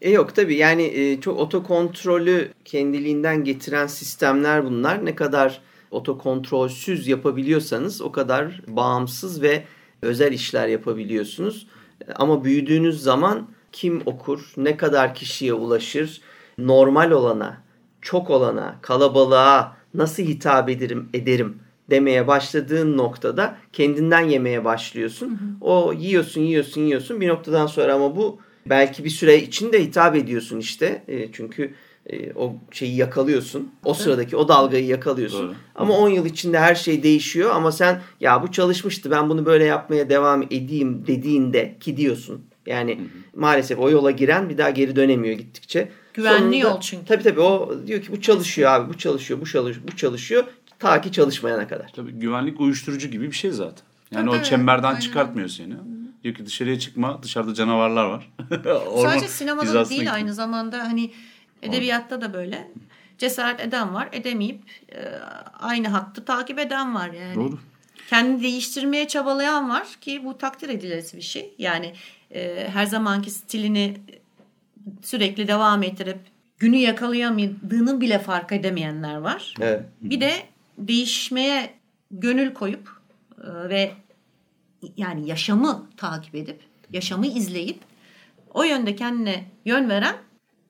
E yok tabii yani e, çok otokontrolü kendiliğinden getiren sistemler bunlar. Ne kadar otokontrolsüz yapabiliyorsanız o kadar bağımsız ve özel işler yapabiliyorsunuz. Ama büyüdüğünüz zaman kim okur, ne kadar kişiye ulaşır, normal olana, çok olana, kalabalığa nasıl hitap ederim, ederim demeye başladığın noktada kendinden yemeye başlıyorsun. Hı hı. O yiyorsun, yiyorsun, yiyorsun. Bir noktadan sonra ama bu belki bir süre içinde hitap ediyorsun işte. E, çünkü e, o şeyi yakalıyorsun. O sıradaki o dalgayı yakalıyorsun. Doğru. Ama 10 yıl içinde her şey değişiyor ama sen ya bu çalışmıştı ben bunu böyle yapmaya devam edeyim dediğinde ki diyorsun. Yani hı hı. maalesef o yola giren bir daha geri dönemiyor gittikçe. Güvenli Sonunda, yol çünkü. Tabii tabii o diyor ki bu çalışıyor abi bu çalışıyor bu çalışıyor bu çalışıyor. Ta ki çalışmayana kadar. Tabii güvenlik uyuşturucu gibi bir şey zaten. Yani Tabii, o çemberden aynen. çıkartmıyor seni. Diyor ki dışarıya çıkma dışarıda canavarlar var. Sadece sinemada değil aynı zamanda hani edebiyatta da böyle. Cesaret eden var edemeyip e, aynı hattı takip eden var yani. Doğru. Kendini değiştirmeye çabalayan var ki bu takdir edilesi bir şey. Yani e, her zamanki stilini sürekli devam ettirip günü yakalayamadığını bile fark edemeyenler var. Evet. Bir de değişmeye gönül koyup e, ve yani yaşamı takip edip, yaşamı izleyip o yönde kendine yön veren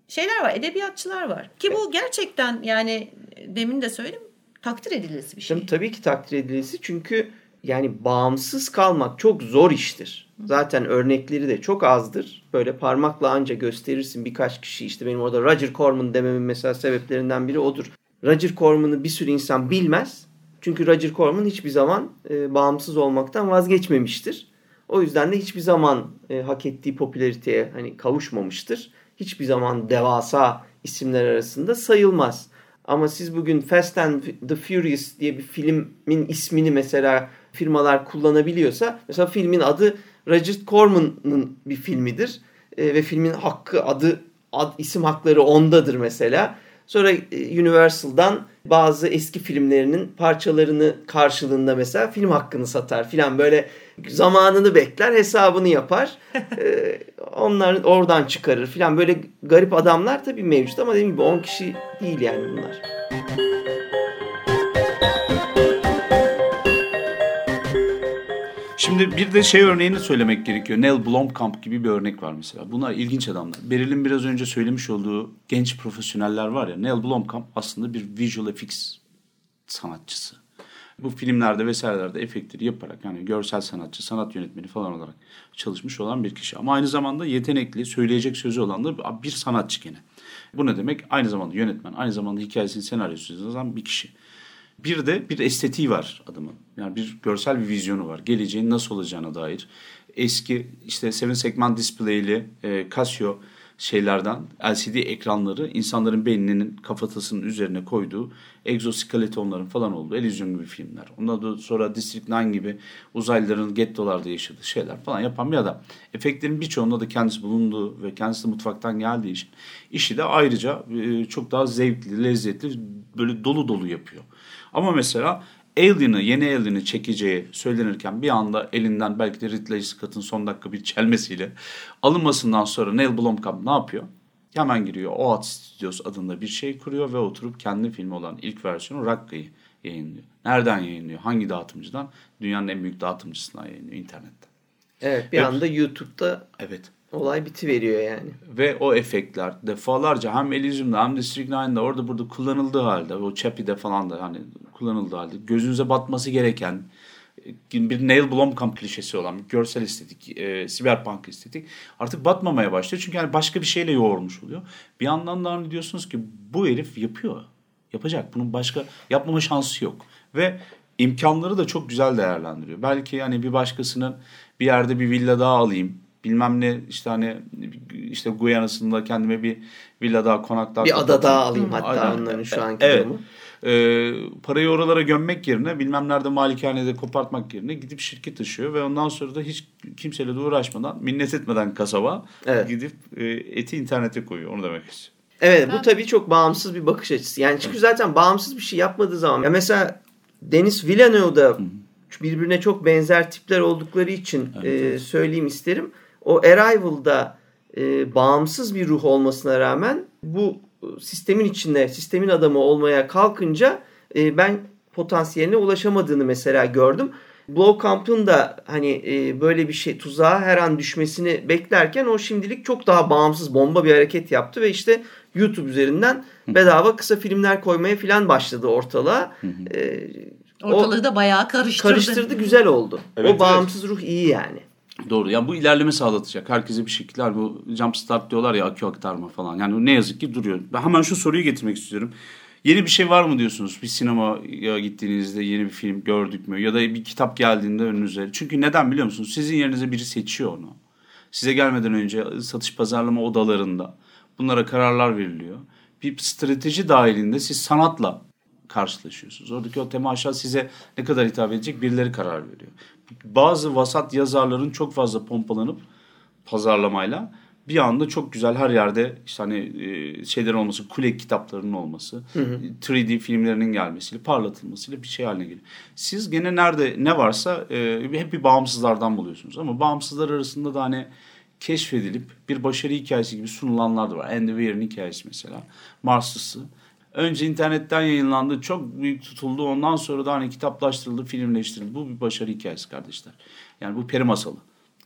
şeyler var, edebiyatçılar var. Ki bu gerçekten yani demin de söyledim takdir edilesi bir şey. Tabii, tabii ki takdir edilesi çünkü yani bağımsız kalmak çok zor iştir. Zaten örnekleri de çok azdır. Böyle parmakla anca gösterirsin birkaç kişi işte benim orada Roger Corman dememin mesela sebeplerinden biri odur. Roger Corman'ı bir sürü insan bilmez. Çünkü Roger Corman hiçbir zaman e, bağımsız olmaktan vazgeçmemiştir. O yüzden de hiçbir zaman e, hak ettiği popülariteye hani kavuşmamıştır. Hiçbir zaman devasa isimler arasında sayılmaz. Ama siz bugün Fast and the Furious diye bir filmin ismini mesela firmalar kullanabiliyorsa mesela filmin adı Roger Corman'ın bir filmidir e, ve filmin hakkı adı ad, isim hakları ondadır mesela. Sonra e, Universal'dan bazı eski filmlerinin parçalarını karşılığında mesela film hakkını satar filan böyle zamanını bekler hesabını yapar. ee, onlar oradan çıkarır filan böyle garip adamlar tabii mevcut ama dediğim gibi 10 kişi değil yani bunlar. Şimdi bir de şey örneğini söylemek gerekiyor. Neil Blomkamp gibi bir örnek var mesela. Bunlar ilginç adamlar. Beril'in biraz önce söylemiş olduğu genç profesyoneller var ya. Neil Blomkamp aslında bir visual effects sanatçısı. Bu filmlerde vesairelerde efektleri yaparak yani görsel sanatçı, sanat yönetmeni falan olarak çalışmış olan bir kişi. Ama aynı zamanda yetenekli, söyleyecek sözü olan da bir sanatçı gene. Bu ne demek? Aynı zamanda yönetmen, aynı zamanda hikayesini, senaryosu yazan bir kişi. Bir de bir estetiği var adamın. Yani bir görsel bir vizyonu var. Geleceğin nasıl olacağına dair. Eski işte seven segment display'li e, Casio şeylerden LCD ekranları insanların beyninin kafatasının üzerine koyduğu egzoskeletonların falan olduğu Elysium gibi filmler. Ondan sonra District 9 gibi uzaylıların gettolarda yaşadığı şeyler falan yapan bir adam. Efektlerin birçoğunda da kendisi bulunduğu ve kendisi mutfaktan geldiği için işi de ayrıca e, çok daha zevkli, lezzetli, böyle dolu dolu yapıyor. Ama mesela Alien'ı, yeni Alien'ı çekeceği söylenirken bir anda elinden belki de Ridley Scott'ın son dakika bir çelmesiyle alınmasından sonra Neil Blomkamp ne yapıyor? Hemen giriyor OAT Studios adında bir şey kuruyor ve oturup kendi filmi olan ilk versiyonu Rakka'yı yayınlıyor. Nereden yayınlıyor? Hangi dağıtımcıdan? Dünyanın en büyük dağıtımcısından yayınlıyor internette. Evet bir evet. anda YouTube'da evet. Olay biti veriyor yani. Ve o efektler defalarca hem Elysium'da hem District 9'da orada burada kullanıldığı halde o Chappie'de falan da hani kullanıldığı halde gözünüze batması gereken bir Neil Blomkamp klişesi olan bir görsel estetik, e, siberpunk estetik artık batmamaya başlıyor. Çünkü yani başka bir şeyle yoğurmuş oluyor. Bir yandan da hani diyorsunuz ki bu herif yapıyor. Yapacak. Bunun başka yapmama şansı yok. Ve imkanları da çok güzel değerlendiriyor. Belki yani bir başkasının bir yerde bir villa daha alayım. Bilmem ne işte hani işte Guyana'sında kendime bir villa daha konak daha bir ada daha alayım hatta Aynen. onların şu anki evet. durumu e, parayı oralara gömmek yerine bilmem nerede malikanede kopartmak yerine gidip şirket taşıyor ve ondan sonra da hiç kimseyle de uğraşmadan minnet etmeden kasaba evet. gidip e, eti internete koyuyor onu demek istiyorum. Evet bu tabii çok bağımsız bir bakış açısı. Yani çünkü zaten bağımsız bir şey yapmadığı zaman ya mesela Denis Villeneuve'da birbirine çok benzer tipler oldukları için evet. e, söyleyeyim isterim. O Arrival'da e, bağımsız bir ruh olmasına rağmen bu sistemin içinde, sistemin adamı olmaya kalkınca e, ben potansiyeline ulaşamadığını mesela gördüm. Blowcamp'ın da hani e, böyle bir şey tuzağa her an düşmesini beklerken o şimdilik çok daha bağımsız bomba bir hareket yaptı ve işte YouTube üzerinden bedava kısa filmler koymaya falan başladı ortalığa. E, Ortalığı o, da bayağı karıştırdı. Karıştırdı güzel oldu. Evet, o bağımsız evet. ruh iyi yani. Doğru. Yani bu ilerleme sağlatacak. Herkese bir şekilde bu jump start diyorlar ya akü aktarma falan. Yani ne yazık ki duruyor. Ben hemen şu soruyu getirmek istiyorum. Yeni bir şey var mı diyorsunuz? Bir sinemaya gittiğinizde yeni bir film gördük mü? Ya da bir kitap geldiğinde önünüze. Çünkü neden biliyor musunuz? Sizin yerinize biri seçiyor onu. Size gelmeden önce satış pazarlama odalarında bunlara kararlar veriliyor. Bir strateji dahilinde siz sanatla karşılaşıyorsunuz. Oradaki o temaşa size ne kadar hitap edecek birileri karar veriyor bazı vasat yazarların çok fazla pompalanıp pazarlamayla bir anda çok güzel her yerde işte hani e, şeylerin olması, kule kitaplarının olması, hı hı. 3D filmlerinin gelmesiyle, parlatılmasıyla bir şey haline geliyor. Siz gene nerede ne varsa e, hep bir bağımsızlardan buluyorsunuz ama bağımsızlar arasında da hani keşfedilip bir başarı hikayesi gibi sunulanlar da var. Andy Weir'in hikayesi mesela. Mars'lısı. Önce internetten yayınlandı, çok büyük tutuldu. Ondan sonra da hani kitaplaştırıldı, filmleştirildi. Bu bir başarı hikayesi kardeşler. Yani bu peri masalı.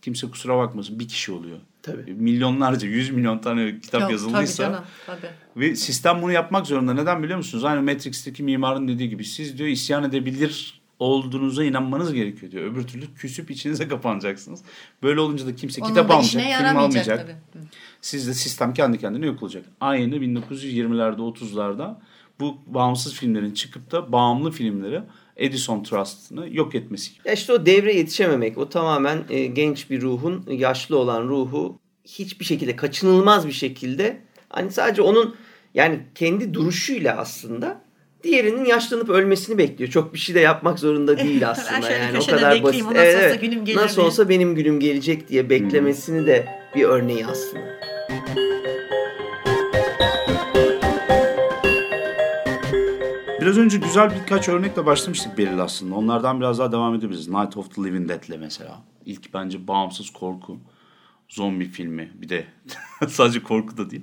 Kimse kusura bakmasın bir kişi oluyor. Tabii. Milyonlarca, yüz milyon tane kitap Yok, yazıldıysa. Tabii canım, tabii. Ve sistem bunu yapmak zorunda. Neden biliyor musunuz? Aynı Matrix'teki mimarın dediği gibi. Siz diyor isyan edebilir olduğunuza inanmanız gerekiyor diyor. Öbür türlü küsüp içinize kapanacaksınız. Böyle olunca da kimse Onun kitap da almayacak, film almayacak. tabii. Sizde sistem kendi kendine yok olacak. Aynı 1920'lerde 30'larda bu bağımsız filmlerin çıkıp da bağımlı filmleri Edison Trust'ını yok etmesi. Ya işte o devre yetişememek, o tamamen e, genç bir ruhun, yaşlı olan ruhu hiçbir şekilde kaçınılmaz bir şekilde hani sadece onun yani kendi duruşuyla aslında diğerinin yaşlanıp ölmesini bekliyor. Çok bir şey de yapmak zorunda değil Ben aslında. yani o kadar basit. nasıl olsa günüm gelir Nasıl diye. olsa benim günüm gelecek diye beklemesini de bir örneği aslında. Biraz önce güzel birkaç örnekle başlamıştık Beril aslında. Onlardan biraz daha devam edebiliriz. Night of the Living Dead'le mesela. İlk bence bağımsız korku zombi filmi. Bir de sadece korku da değil.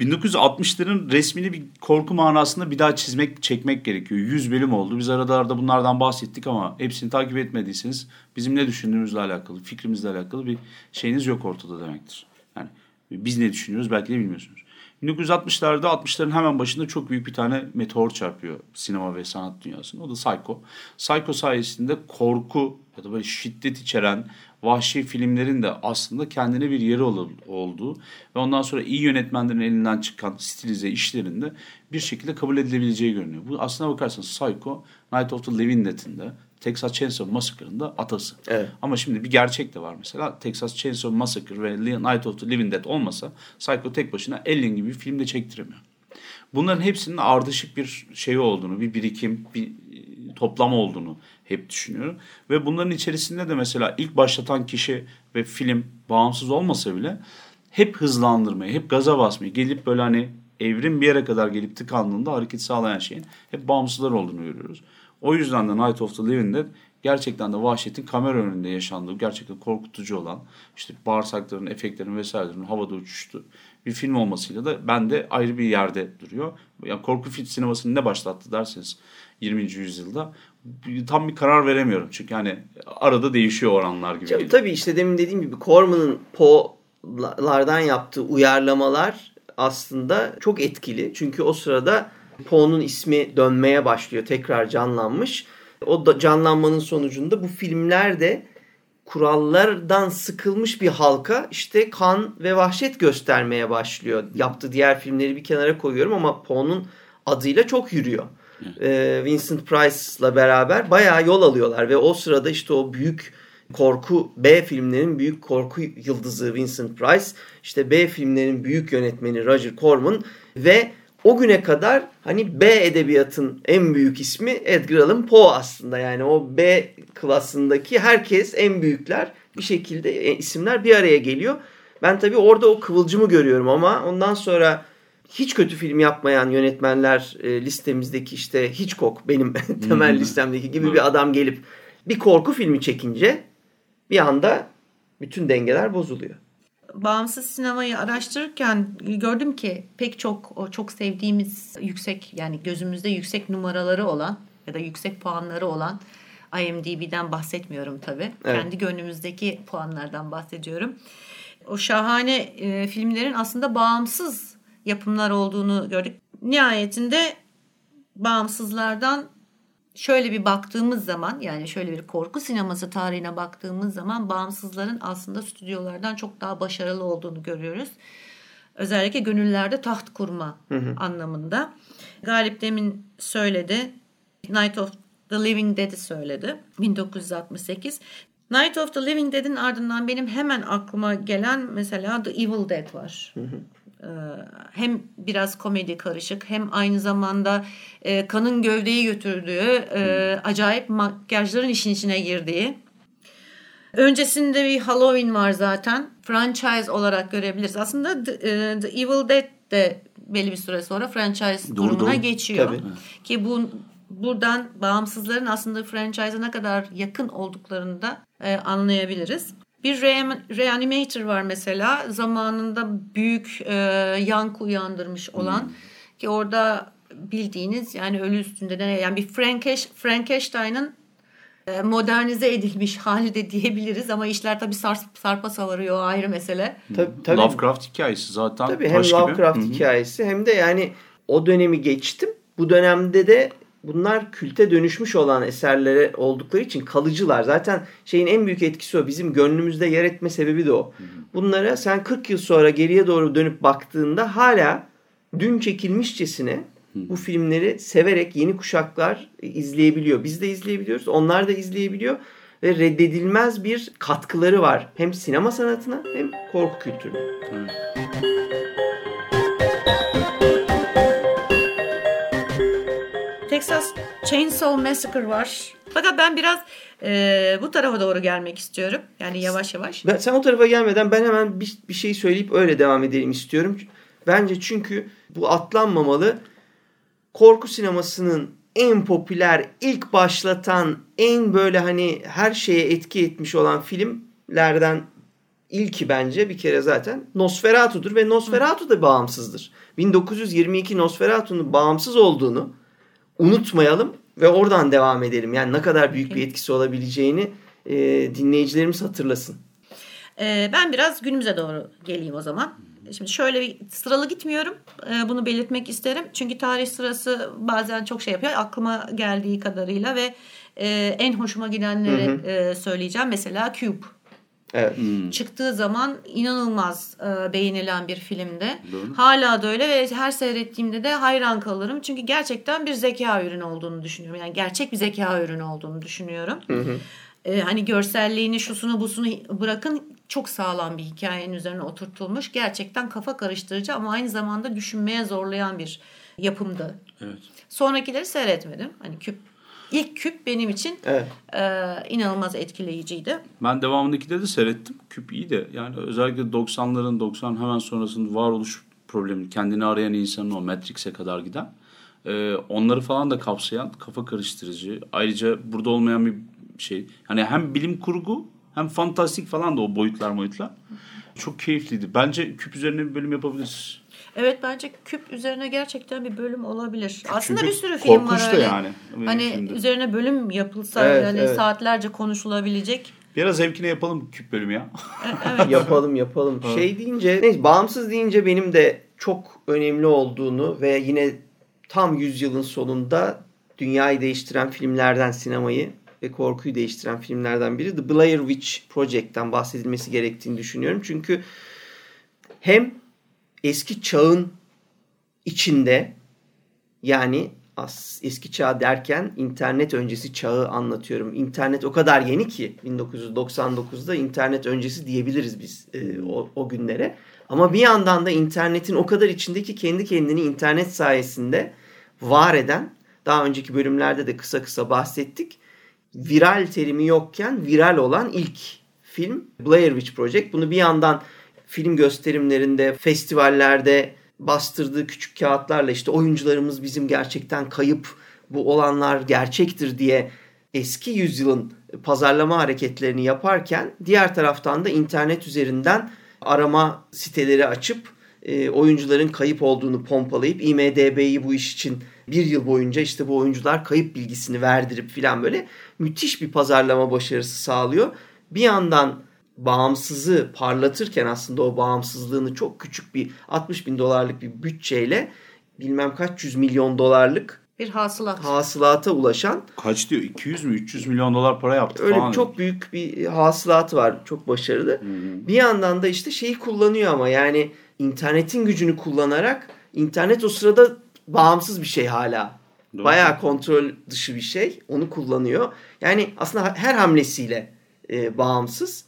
1960'ların resmini bir korku manasında bir daha çizmek, çekmek gerekiyor. 100 bölüm oldu. Biz arada bunlardan bahsettik ama hepsini takip etmediyseniz bizim ne düşündüğümüzle alakalı, fikrimizle alakalı bir şeyiniz yok ortada demektir. Yani biz ne düşünüyoruz belki de bilmiyorsunuz. 1960'larda 60'ların hemen başında çok büyük bir tane meteor çarpıyor sinema ve sanat dünyasına. O da Psycho. Psycho sayesinde korku ya da böyle şiddet içeren vahşi filmlerin de aslında kendine bir yeri ol- olduğu ve ondan sonra iyi yönetmenlerin elinden çıkan stilize işlerinde bir şekilde kabul edilebileceği görünüyor. Bu aslına bakarsanız Psycho, Night of the Living Dead'in de Texas Chainsaw Massacre'ın da atası. Evet. Ama şimdi bir gerçek de var mesela. Texas Chainsaw Massacre ve Night of the Living Dead olmasa Psycho tek başına Alien gibi bir film de çektiremiyor. Bunların hepsinin ardışık bir şey olduğunu, bir birikim, bir toplam olduğunu hep düşünüyorum. Ve bunların içerisinde de mesela ilk başlatan kişi ve film bağımsız olmasa bile hep hızlandırmayı, hep gaza basmayı, gelip böyle hani evrim bir yere kadar gelip tıkandığında hareket sağlayan şeyin hep bağımsızlar olduğunu görüyoruz. O yüzden de Night of the Living Dead gerçekten de vahşetin kamera önünde yaşandığı, gerçekten korkutucu olan, işte bağırsakların, efektlerin vesairelerin havada uçuştu bir film olmasıyla da bende ayrı bir yerde duruyor. Yani korku film sinemasını ne başlattı derseniz 20. yüzyılda tam bir karar veremiyorum. Çünkü hani arada değişiyor oranlar gibi. Geliyor. tabii işte demin dediğim gibi Corman'ın Poe'lardan yaptığı uyarlamalar aslında çok etkili. Çünkü o sırada Poe'nun ismi dönmeye başlıyor. Tekrar canlanmış. O da canlanmanın sonucunda bu filmler de kurallardan sıkılmış bir halka işte kan ve vahşet göstermeye başlıyor. Yaptığı diğer filmleri bir kenara koyuyorum ama Poe'nun adıyla çok yürüyor. Ee, Vincent Price'la beraber bayağı yol alıyorlar ve o sırada işte o büyük korku B filmlerin büyük korku yıldızı Vincent Price, işte B filmlerin büyük yönetmeni Roger Corman ve o güne kadar hani B edebiyatın en büyük ismi Edgar Allan Poe aslında. Yani o B klasındaki herkes en büyükler bir şekilde e, isimler bir araya geliyor. Ben tabii orada o kıvılcımı görüyorum ama ondan sonra hiç kötü film yapmayan yönetmenler e, listemizdeki işte Hitchcock benim temel Hmm. listemdeki gibi Evet. bir adam gelip bir korku filmi çekince bir anda bütün dengeler bozuluyor. bağımsız sinemayı araştırırken gördüm ki pek çok o çok sevdiğimiz yüksek yani gözümüzde yüksek numaraları olan ya da yüksek puanları olan IMDb'den bahsetmiyorum tabii. Evet. Kendi gönlümüzdeki puanlardan bahsediyorum. O şahane e, filmlerin aslında bağımsız yapımlar olduğunu gördük. Nihayetinde bağımsızlardan şöyle bir baktığımız zaman yani şöyle bir korku sineması tarihine baktığımız zaman bağımsızların aslında stüdyolardan çok daha başarılı olduğunu görüyoruz. Özellikle gönüllerde taht kurma anlamında. Galip demin söyledi. Night of the Living Dead'i söyledi. 1968. Night of the Living Dead'in ardından benim hemen aklıma gelen mesela The Evil Dead var. Ee, hem biraz komedi karışık hem aynı zamanda e, kanın gövdeyi götürdüğü e, acayip makyajların işin içine girdiği. Öncesinde bir Halloween var zaten. Franchise olarak görebiliriz. Aslında The, e, The Evil Dead de belli bir süre sonra franchise Doğru, durumuna doğru. geçiyor. Tabii. Ki bu buradan bağımsızların aslında franchise'a ne kadar yakın olduklarını da e, anlayabiliriz. Bir re- reanimator var mesela zamanında büyük e, yankı uyandırmış olan Ki orada bildiğiniz yani ölü üstünde de yani bir Frankeş, Frankenstein'ın e, modernize edilmiş hali de diyebiliriz ama işler tabii sar, sarpa savarıyor ayrı mesele. Tabii, tabii. Lovecraft hikayesi zaten Tabii hem taş Lovecraft gibi. hikayesi hem de yani o dönemi geçtim. Bu dönemde de bunlar külte dönüşmüş olan eserlere oldukları için kalıcılar. Zaten şeyin en büyük etkisi o. Bizim gönlümüzde yer etme sebebi de o. Bunlara sen 40 yıl sonra geriye doğru dönüp baktığında hala dün çekilmişçesine bu filmleri severek yeni kuşaklar izleyebiliyor. Biz de izleyebiliyoruz. Onlar da izleyebiliyor. Ve reddedilmez bir katkıları var. Hem sinema sanatına hem korku kültürüne. Texas Chainsaw Massacre var. Fakat ben biraz e, bu tarafa doğru gelmek istiyorum. Yani yavaş yavaş. Ben, sen o tarafa gelmeden ben hemen bir, bir şey söyleyip öyle devam edelim istiyorum. Bence çünkü bu atlanmamalı. Korku sinemasının en popüler, ilk başlatan, en böyle hani her şeye etki etmiş olan filmlerden ilki bence bir kere zaten Nosferatu'dur ve Nosferatu da bağımsızdır. 1922 Nosferatu'nun bağımsız olduğunu unutmayalım ve oradan devam edelim. Yani ne kadar büyük bir etkisi olabileceğini e, dinleyicilerimiz hatırlasın. E, ben biraz günümüze doğru geleyim o zaman. Şimdi şöyle bir sıralı gitmiyorum. E, bunu belirtmek isterim. Çünkü tarih sırası bazen çok şey yapıyor. Aklıma geldiği kadarıyla ve e, en hoşuma gidenleri Hı hı. e, söyleyeceğim. Mesela Cube. Evet. Çıktığı zaman inanılmaz e, beğenilen bir filmdi. Doğru. Hala da öyle ve her seyrettiğimde de hayran kalırım. Çünkü gerçekten bir zeka ürünü olduğunu düşünüyorum. Yani gerçek bir zeka ürünü olduğunu düşünüyorum. E, hani görselliğini, şusunu, busunu bırakın çok sağlam bir hikayenin üzerine oturtulmuş. Gerçekten kafa karıştırıcı ama aynı zamanda düşünmeye zorlayan bir yapımdı. Evet. Sonrakileri seyretmedim. Hani küp ilk küp benim için Evet. e, inanılmaz etkileyiciydi. Ben devamındakileri de seyrettim. Küp iyi de yani özellikle 90'ların 90 hemen sonrasında varoluş problemi kendini arayan insanın o Matrix'e kadar giden e, onları falan da kapsayan kafa karıştırıcı. Ayrıca burada olmayan bir şey. Hani hem bilim kurgu hem fantastik falan da o boyutlar boyutlar. Çok keyifliydi. Bence küp üzerine bir bölüm yapabiliriz. Evet bence küp üzerine gerçekten bir bölüm olabilir. Aslında Çünkü bir sürü film var öyle. yani Hani filmde. üzerine bölüm yapılsa Evet, yani evet. saatlerce konuşulabilecek. Biraz zevkine yapalım küp bölümü ya. yapalım yapalım. Şey deyince, neyse bağımsız deyince benim de çok önemli olduğunu ve yine tam yüzyılın sonunda dünyayı değiştiren filmlerden sinemayı ve korkuyu değiştiren filmlerden biri The Blair Witch Project'ten bahsedilmesi gerektiğini düşünüyorum. Çünkü hem eski çağın içinde yani as, eski çağ derken internet öncesi çağı anlatıyorum. İnternet o kadar yeni ki 1999'da internet öncesi diyebiliriz biz e, o, o günlere. Ama bir yandan da internetin o kadar içindeki kendi kendini internet sayesinde var eden daha önceki bölümlerde de kısa kısa bahsettik. Viral terimi yokken viral olan ilk film Blair Witch Project. Bunu bir yandan film gösterimlerinde, festivallerde bastırdığı küçük kağıtlarla işte oyuncularımız bizim gerçekten kayıp bu olanlar gerçektir diye eski yüzyılın pazarlama hareketlerini yaparken diğer taraftan da internet üzerinden arama siteleri açıp e, oyuncuların kayıp olduğunu pompalayıp IMDB'yi bu iş için bir yıl boyunca işte bu oyuncular kayıp bilgisini verdirip filan böyle müthiş bir pazarlama başarısı sağlıyor. Bir yandan bağımsızı parlatırken aslında o bağımsızlığını çok küçük bir 60 bin dolarlık bir bütçeyle bilmem kaç yüz milyon dolarlık Bir hasılat. hasılata ulaşan Kaç diyor? 200 mü 300 milyon dolar para yaptı öyle falan. çok büyük bir hasılatı var. Çok başarılı. Bir yandan da işte şeyi kullanıyor ama yani internetin gücünü kullanarak internet o sırada bağımsız bir şey hala. Doğru. Bayağı kontrol dışı bir şey. Onu kullanıyor. Yani aslında her hamlesiyle e, bağımsız.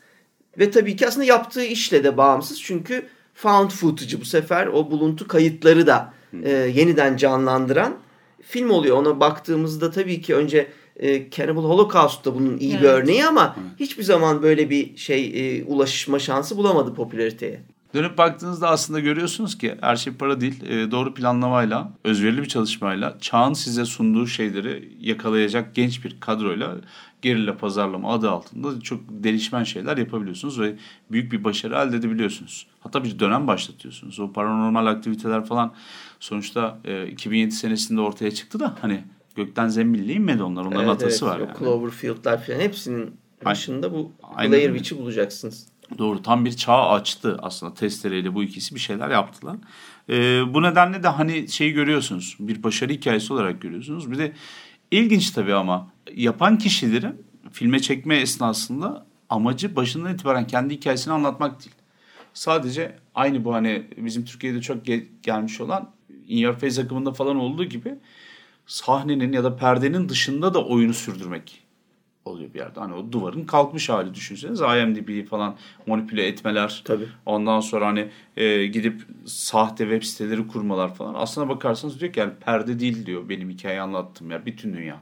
Ve tabii ki aslında yaptığı işle de bağımsız. Çünkü found footage'ı bu sefer o buluntu kayıtları da e, yeniden canlandıran film oluyor. Ona baktığımızda tabii ki önce e, Cannibal Holocaust da bunun iyi bir Evet. örneği ama hiçbir zaman böyle bir şey e, ulaşma şansı bulamadı popülariteye. Dönüp baktığınızda aslında görüyorsunuz ki her şey para değil. e, doğru planlamayla, özverili bir çalışmayla, çağın size sunduğu şeyleri yakalayacak genç bir kadroyla gerilla pazarlama adı altında çok delişmen şeyler yapabiliyorsunuz ve büyük bir başarı elde edebiliyorsunuz. Hatta bir dönem başlatıyorsunuz. O paranormal aktiviteler falan Sonuçta e, 2007 senesinde ortaya çıktı da hani gökten zembille inmedi onlar. Onların Evet, atası evet. var yani. Cloverfield'lar falan hepsinin başında bu Aynen Blair. Witch'i bulacaksınız. Doğru tam bir çağ açtı aslında testereyle bu ikisi bir şeyler yaptılar. Ee, bu nedenle de hani şeyi görüyorsunuz bir başarı hikayesi olarak görüyorsunuz. Bir de ilginç tabii ama yapan kişilerin filme çekme esnasında amacı başından itibaren kendi hikayesini anlatmak değil. Sadece aynı bu hani bizim Türkiye'de çok ge- gelmiş olan In Your Face akımında falan olduğu gibi sahnenin ya da perdenin dışında da oyunu sürdürmek oluyor bir yerde. Hani o duvarın kalkmış hali düşünseniz IMDb'yi falan manipüle etmeler. Tabii. Ondan sonra hani e, gidip sahte web siteleri kurmalar falan. Aslına bakarsanız diyor ki yani perde değil diyor benim hikayeyi anlattım ya bütün dünya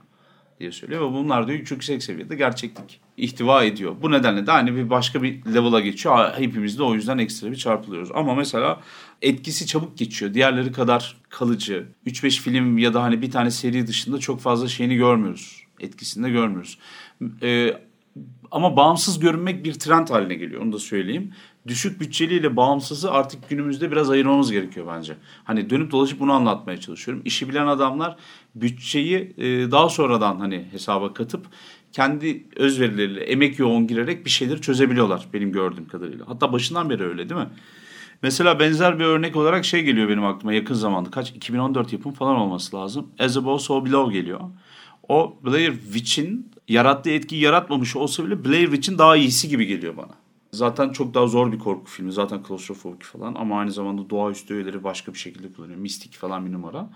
diye söylüyor. Ve bunlar diyor çok yüksek seviyede gerçeklik ihtiva ediyor. Bu nedenle de hani bir başka bir level'a geçiyor. Hepimiz de o yüzden ekstra bir çarpılıyoruz. Ama mesela etkisi çabuk geçiyor. Diğerleri kadar kalıcı. 3-5 film ya da hani bir tane seri dışında çok fazla şeyini görmüyoruz. Etkisini de görmüyoruz. Ee, ama bağımsız görünmek bir trend haline geliyor. Onu da söyleyeyim. Düşük bütçeliyle bağımsızı artık günümüzde biraz ayırmamız gerekiyor bence. Hani dönüp dolaşıp bunu anlatmaya çalışıyorum. İşi bilen adamlar bütçeyi e, daha sonradan hani hesaba katıp kendi özverileriyle emek yoğun girerek bir şeyleri çözebiliyorlar benim gördüğüm kadarıyla. Hatta başından beri öyle değil mi? Mesela benzer bir örnek olarak şey geliyor benim aklıma yakın zamanda. Kaç? 2014 yapım falan olması lazım. As Above So Below geliyor. O Blair Witch'in yarattığı etkiyi yaratmamış olsa bile Blair Witch'in daha iyisi gibi geliyor bana. Zaten çok daha zor bir korku filmi. Zaten klostrofobik falan ama aynı zamanda doğaüstü öğeleri başka bir şekilde kullanıyor. Mistik falan bir numara.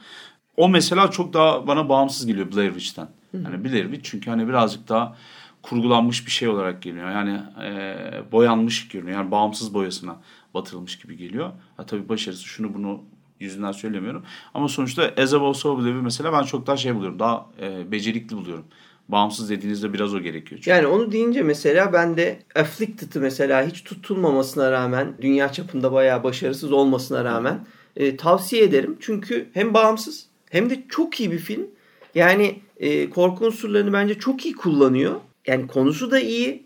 O mesela çok daha bana bağımsız geliyor Blair Witch'ten. Yani Blair Witch çünkü hani birazcık daha kurgulanmış bir şey olarak geliyor. Yani e, boyanmış görünüyor. Yani bağımsız boyasına batırılmış gibi geliyor. Ha, tabii başarısı şunu bunu yüzünden söylemiyorum. Ama sonuçta As Above So mesela ben çok daha şey buluyorum. Daha e, becerikli buluyorum. Bağımsız dediğinizde biraz o gerekiyor. Çünkü. Yani onu deyince mesela ben de Afflicted'ı mesela hiç tutulmamasına rağmen dünya çapında bayağı başarısız olmasına rağmen e, tavsiye ederim. Çünkü hem bağımsız hem de çok iyi bir film. Yani e, korku unsurlarını bence çok iyi kullanıyor. Yani konusu da iyi.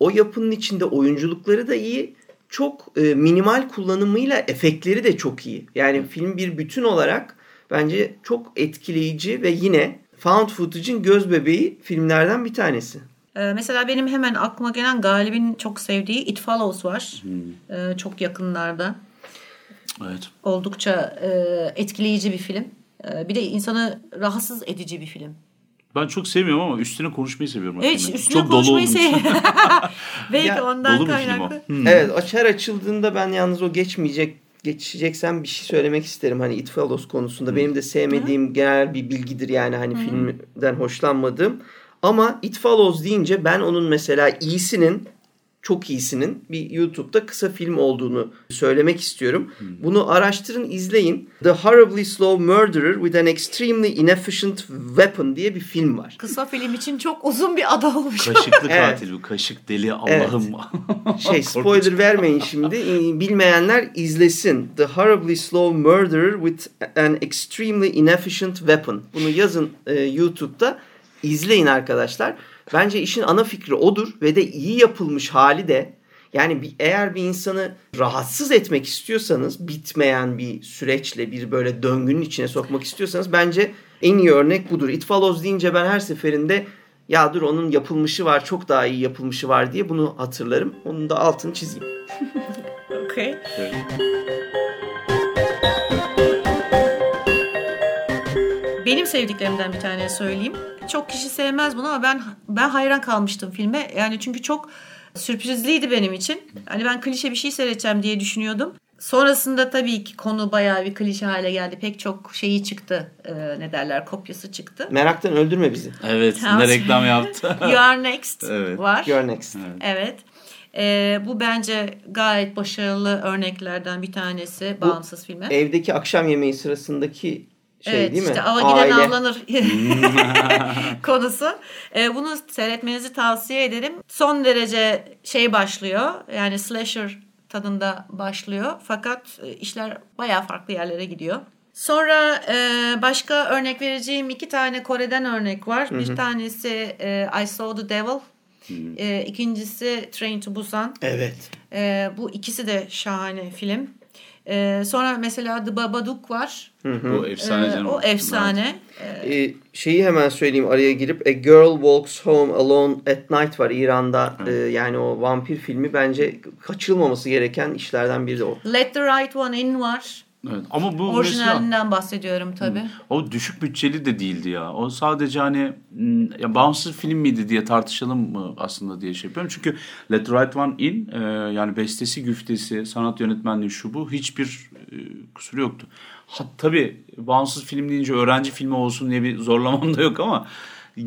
O yapının içinde oyunculukları da iyi. Çok e, minimal kullanımıyla efektleri de çok iyi. Yani film bir bütün olarak bence çok etkileyici ve yine found footage'in göz bebeği filmlerden bir tanesi. Ee, mesela benim hemen aklıma gelen Galip'in çok sevdiği It Follows var. Ee, çok yakınlarda. Evet. Oldukça e, etkileyici bir film. Ee, bir de insanı rahatsız edici bir film. Ben çok sevmiyorum ama üstüne konuşmayı seviyorum. Evet üstüne çok dolu konuşmayı olduğu için. sev. Belki Ya, ondan dolu bir film kaynaklı. o. Hmm. Evet açar açıldığında ben yalnız o geçmeyecek geçeceksem bir şey söylemek isterim. Hani It Follows konusunda benim de sevmediğim genel bir bilgidir yani hani filmden hoşlanmadığım. Ama It Follows deyince ben onun mesela iyisinin çok iyisinin bir YouTube'da kısa film olduğunu söylemek istiyorum. Bunu araştırın, izleyin. The Horribly Slow Murderer with an Extremely Inefficient Weapon diye bir film var. Kısa film için çok uzun bir adı olmuş. Kaşıklı Evet. katil bu. Kaşık deli Allah'ım. Şey Korkunç. spoiler vermeyin şimdi. Bilmeyenler izlesin. The Horribly Slow Murderer with an Extremely Inefficient Weapon. Bunu yazın e, YouTube'da. izleyin arkadaşlar. Bence işin ana fikri odur ve de iyi yapılmış hali de yani bir, eğer bir insanı rahatsız etmek istiyorsanız bitmeyen bir süreçle bir böyle döngünün içine sokmak istiyorsanız bence en iyi örnek budur. It Follows deyince ben her seferinde ya dur onun yapılmışı var çok daha iyi yapılmışı var diye bunu hatırlarım. Onun da altını çizeyim. Okay. Evet. Sevdiklerimden bir tane söyleyeyim. Çok kişi sevmez bunu ama ben ben hayran kalmıştım filme. Yani çünkü çok sürprizliydi benim için. Hani ben klişe bir şey seyredeceğim diye düşünüyordum. Sonrasında tabii ki konu bayağı bir klişe hale geldi. Pek çok şeyi çıktı. Ee, ne derler kopyası çıktı. Meraktan öldürme bizi. Evet ne reklam yaptı. You Are Next Evet. var. You're next. Evet. Ee, bu bence gayet başarılı örneklerden bir tanesi bağımsız filme. Evdeki akşam yemeği sırasındaki şey evet değil mi? işte ava giden avlanır konusu. Ee, bunu seyretmenizi tavsiye ederim. Son derece şey başlıyor yani slasher tadında başlıyor. Fakat e, işler bayağı farklı yerlere gidiyor. Sonra e, başka örnek vereceğim iki tane Kore'den örnek var. Bir tanesi e, I Saw the Devil. E, ikincisi Train to Busan. Evet. Ee, bu ikisi de şahane film. Ee, sonra mesela The Babadook var. O efsane Ee, o efsane. Ee, şeyi hemen söyleyeyim araya girip A Girl Walks Home Alone at Night var İran'da. Ee, yani o vampir filmi bence kaçılmaması gereken işlerden biri de o. Let the Right One In var. Evet. Ama bu mesela Orijinalinden bahsediyorum tabii. o düşük bütçeli de değildi ya. O sadece hani m, ya bağımsız film miydi diye tartışalım mı aslında diye şey yapıyorum. Çünkü Let the Right One In e, yani bestesi, güftesi, sanat yönetmenliği şu bu hiçbir e, kusuru yoktu. Ha, tabii bağımsız film deyince öğrenci filmi olsun diye bir zorlamam da yok ama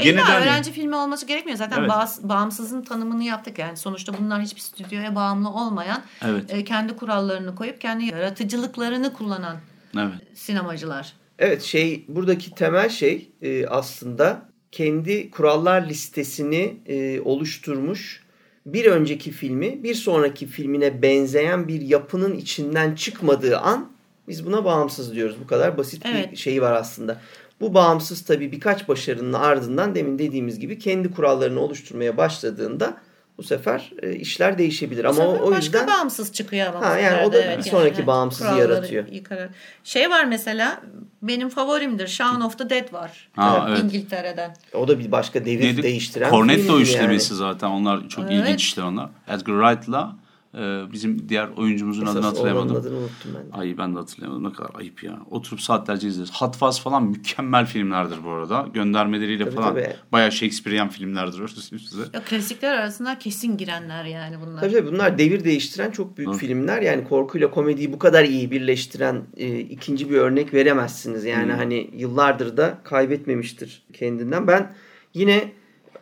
İlla de hani- öğrenci filmi olması gerekmiyor. Zaten Evet. bağımsız- bağımsızın tanımını yaptık yani. Sonuçta bunlar hiçbir stüdyoya bağımlı olmayan, Evet. e, kendi kurallarını koyup kendi yaratıcılıklarını kullanan Evet. sinemacılar. Evet şey buradaki temel şey e, aslında kendi kurallar listesini e, oluşturmuş bir önceki filmi bir sonraki filmine benzeyen bir yapının içinden çıkmadığı an biz buna bağımsız diyoruz. Bu kadar basit bir Evet. şeyi var aslında. Bu bağımsız tabii birkaç başarının ardından demin dediğimiz gibi kendi kurallarını oluşturmaya başladığında bu sefer e, işler değişebilir. Bu Ama o, sefer o başka yüzden bağımsız çıkıyor ama. Ha, yani o da evet, bir sonraki yani. bağımsızı Kuralları yaratıyor. yıkarak. Şey var mesela benim favorimdir. Shaun of the Dead var. Ha, evet. İngiltere'den. o da bir başka devir Neydi? değiştiren Cornetto filmdi yani. zaten. Onlar çok Evet. ilginç işler onlar. Edgar Wright'la e, bizim diğer oyuncumuzun adını Esas hatırlayamadım. olanın adını unuttum ben. de. Ay ben de hatırlayamadım. Ne kadar ayıp ya. Oturup saatlerce izleriz. Hot Fuzz falan mükemmel filmlerdir bu arada. Göndermeleriyle Tabii, falan tabii. bayağı Shakespearean filmlerdir size. Ya, klasikler arasında kesin girenler yani bunlar. Tabii tabii bunlar devir değiştiren çok büyük filmler. Yani korkuyla komediyi bu kadar iyi birleştiren e, ikinci bir örnek veremezsiniz. Yani hani yıllardır da kaybetmemiştir kendinden. Ben yine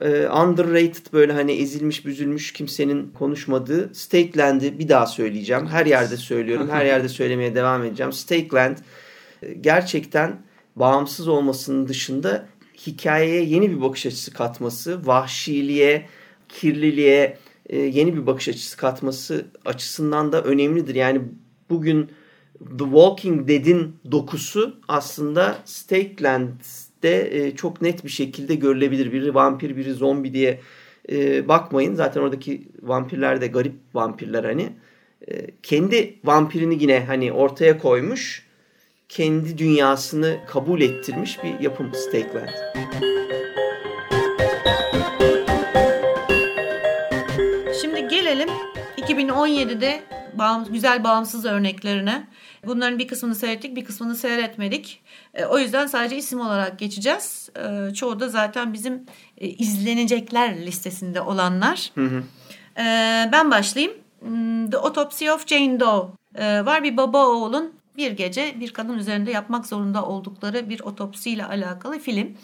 e, underrated böyle hani ezilmiş büzülmüş kimsenin konuşmadığı Stakeland'i bir daha söyleyeceğim. Her yerde söylüyorum. Her yerde söylemeye devam edeceğim. Stakeland e, gerçekten bağımsız olmasının dışında hikayeye yeni bir bakış açısı katması, vahşiliğe, kirliliğe e, yeni bir bakış açısı katması açısından da önemlidir. Yani bugün The Walking Dead'in dokusu aslında Stakeland'de e, çok net bir şekilde görülebilir. Biri vampir, biri zombi diye e, bakmayın. Zaten oradaki vampirler de garip vampirler hani. E, kendi vampirini yine hani ortaya koymuş. Kendi dünyasını kabul ettirmiş bir yapım Stakeland. Şimdi gelelim 2017'de bağım, güzel bağımsız örneklerine. Bunların bir kısmını seyrettik, bir kısmını seyretmedik. E, o yüzden sadece isim olarak geçeceğiz. E, çoğu da zaten bizim e, izlenecekler listesinde olanlar. E, ben başlayayım. Hmm, The Autopsy of Jane Doe e, var. Bir baba oğulun bir gece bir kadın üzerinde yapmak zorunda oldukları bir otopsiyle alakalı film.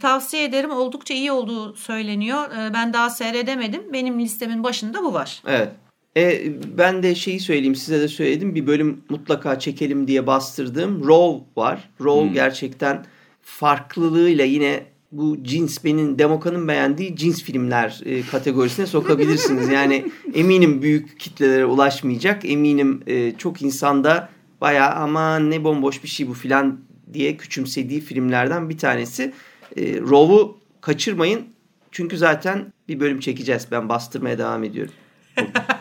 Tavsiye ederim. Oldukça iyi olduğu söyleniyor. E, ben daha seyredemedim. Benim listemin başında bu var. Evet. E, ben de şeyi söyleyeyim size de söyledim bir bölüm mutlaka çekelim diye bastırdığım Row var. Row gerçekten farklılığıyla yine bu cins benim Demoka'nın beğendiği cins filmler e, kategorisine sokabilirsiniz. Yani eminim büyük kitlelere ulaşmayacak. Eminim e, çok insanda bayağı aman ne bomboş bir şey bu filan diye küçümsediği filmlerden bir tanesi. E, Row'u kaçırmayın. Çünkü zaten bir bölüm çekeceğiz. Ben bastırmaya devam ediyorum.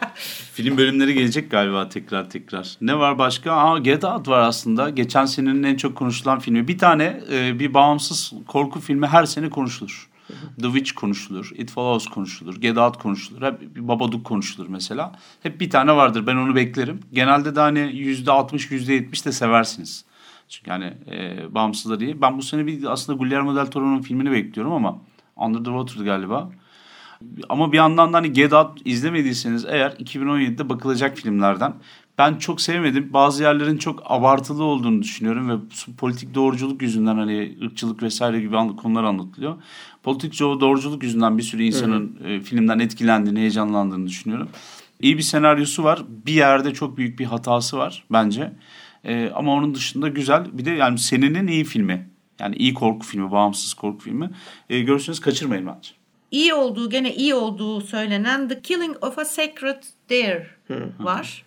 Film bölümleri gelecek galiba tekrar tekrar. Ne var başka? Aa, Get Out var aslında. Geçen senenin en çok konuşulan filmi. Bir tane e, bir bağımsız korku filmi her sene konuşulur. The Witch konuşulur. It Follows konuşulur. Get Out konuşulur. Hep Babadook konuşulur mesela. Hep bir tane vardır. Ben onu beklerim. Genelde de hani %60, %70 de seversiniz. Çünkü yani e, bağımsızlar iyi. Ben bu sene bir aslında Guillermo del Toro'nun filmini bekliyorum ama Under the Water galiba. Ama bir yandan da hani Get Out izlemediyseniz eğer 2017'de bakılacak filmlerden. Ben çok sevmedim. Bazı yerlerin çok abartılı olduğunu düşünüyorum ve politik doğruculuk yüzünden hani ırkçılık vesaire gibi konular anlatılıyor. Politik doğruculuk yüzünden bir sürü insanın e, filmden etkilendiğini, heyecanlandığını düşünüyorum. İyi bir senaryosu var. Bir yerde çok büyük bir hatası var bence. E, ama onun dışında güzel. Bir de yani senenin iyi filmi. Yani iyi korku filmi, bağımsız korku filmi. E, görürseniz kaçırmayın bence. İyi olduğu, gene iyi olduğu söylenen The Killing of a Sacred Deer var.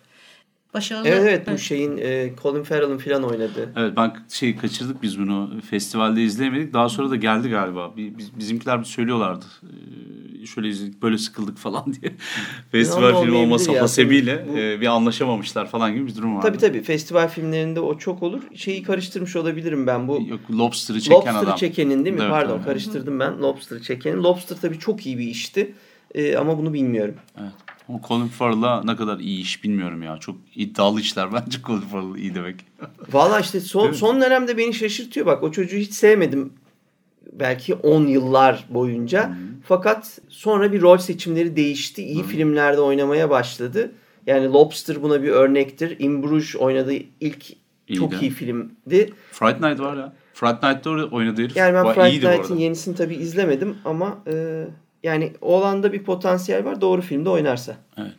Başarılı. Evet evet bu şeyin e, Colin Farrell'ın filan oynadığı. Evet ben şey kaçırdık biz bunu festivalde izleyemedik. Daha sonra da geldi galiba. Bi- biz- Bizimkiler söylüyorlardı. Ee, şöyle izledik böyle sıkıldık falan diye. Festival filmi olması hasebiyle bu... e, bir anlaşamamışlar falan gibi bir durum var. Tabii tabii festival filmlerinde o çok olur. Şeyi karıştırmış olabilirim ben bu. Yok Lobster'ı çeken Lobster'ı adam. Lobster'ı çekenin değil mi? Evet, Pardon evet. karıştırdım ben. Lobster'ı çekenin. Lobster tabii çok iyi bir işti. E, ama bunu bilmiyorum. Evet. Ama Colin Farrell'a ne kadar iyi iş bilmiyorum ya. Çok iddialı işler bence Colin Farrell iyi demek. Valla işte son, son dönemde beni şaşırtıyor. Bak o çocuğu hiç sevmedim. Belki 10 yıllar boyunca. Hı-hı. Fakat sonra bir rol seçimleri değişti. İyi Hı-hı. filmlerde oynamaya başladı. Yani Lobster buna bir örnektir. In Bruges oynadığı ilk İyiydi. çok iyi filmdi. Fright Night var ya. Fright Night'ta oynadığı herif. Yani ben Fright Night'in yenisini tabii izlemedim ama e, yani oğlanda bir potansiyel var doğru filmde oynarsa. Evet.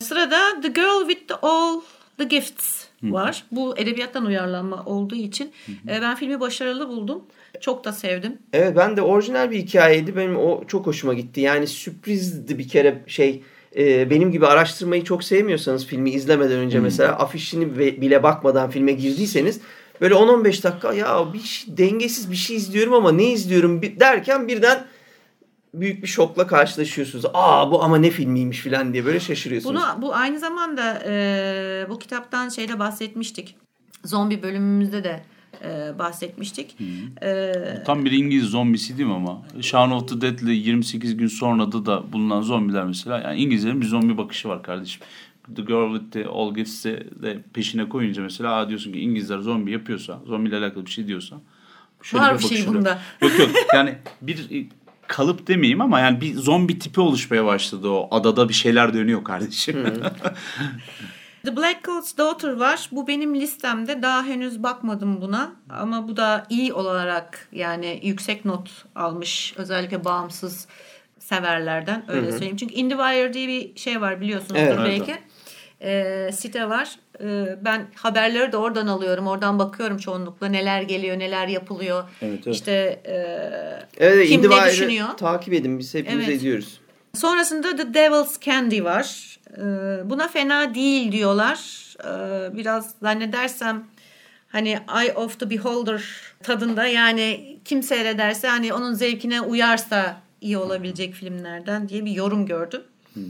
Sırada The Girl with the All the Gifts var. Hı. Bu edebiyattan uyarlanma olduğu için hı hı. E, ben filmi başarılı buldum. Çok da sevdim. Evet ben de orijinal bir hikayeydi. Benim o çok hoşuma gitti. Yani sürprizdi bir kere şey e, benim gibi araştırmayı çok sevmiyorsanız filmi izlemeden önce hı. mesela afişini bile bakmadan filme girdiyseniz böyle 10-15 dakika ya bir şey, dengesiz bir şey izliyorum ama ne izliyorum derken birden büyük bir şokla karşılaşıyorsunuz. Aa bu ama ne filmiymiş falan diye böyle şaşırıyorsunuz. Bunu bu aynı zamanda e, bu kitaptan şeyde bahsetmiştik. Zombi bölümümüzde de e, bahsetmiştik. E, Tam bir İngiliz zombisi değil mi ama? Shaun of the Dead'le 28 gün sonra da da bulunan zombiler mesela. Yani İngilizlerin bir zombi bakışı var kardeşim. The Girl with the All Gifts'i de peşine koyunca mesela diyorsun ki İngilizler zombi yapıyorsa, zombiyle alakalı bir şey diyorsa. Var bir şey bunda. Yok yok yani bir kalıp demeyeyim ama yani bir zombi tipi oluşmaya başladı o adada bir şeyler dönüyor kardeşim. The Black Coat's Daughter var. Bu benim listemde. Daha henüz bakmadım buna. Ama bu da iyi olarak yani yüksek not almış. Özellikle bağımsız severlerden öyle Hı-hı. söyleyeyim. Çünkü IndieWire diye bir şey var biliyorsunuzdur evet, belki. Evet e, site var. E, ben haberleri de oradan alıyorum. Oradan bakıyorum çoğunlukla neler geliyor, neler yapılıyor. Evet, evet. İşte e, evet, kim ne düşünüyor. Takip edin biz hepimiz evet. ediyoruz. Sonrasında The Devil's Candy var. E, buna fena değil diyorlar. E, biraz zannedersem hani Eye of the Beholder tadında yani kim seyrederse hani onun zevkine uyarsa iyi olabilecek filmlerden diye bir yorum gördüm. Hmm.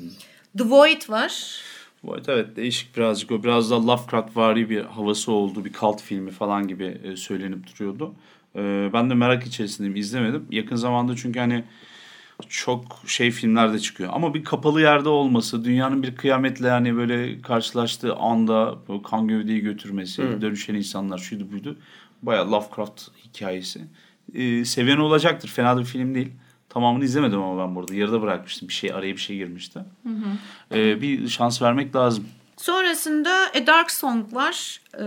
The Void var. Evet, evet değişik birazcık o biraz da Lovecraft vari bir havası oldu bir kalt filmi falan gibi e, söylenip duruyordu. E, ben de merak içerisindeyim izlemedim. Yakın zamanda çünkü hani çok şey filmler de çıkıyor. Ama bir kapalı yerde olması, dünyanın bir kıyametle yani böyle karşılaştığı anda kan gövdeyi götürmesi, Hı. dönüşen insanlar şuydu buydu. Baya Lovecraft hikayesi. Ee, seviyen olacaktır. Fena bir film değil. Tamamını izlemedim ama ben burada. Yarıda bırakmıştım. Bir şey araya bir şey girmişti. Hı hı. Ee, bir şans vermek lazım. Sonrasında A Dark Song var. Ee,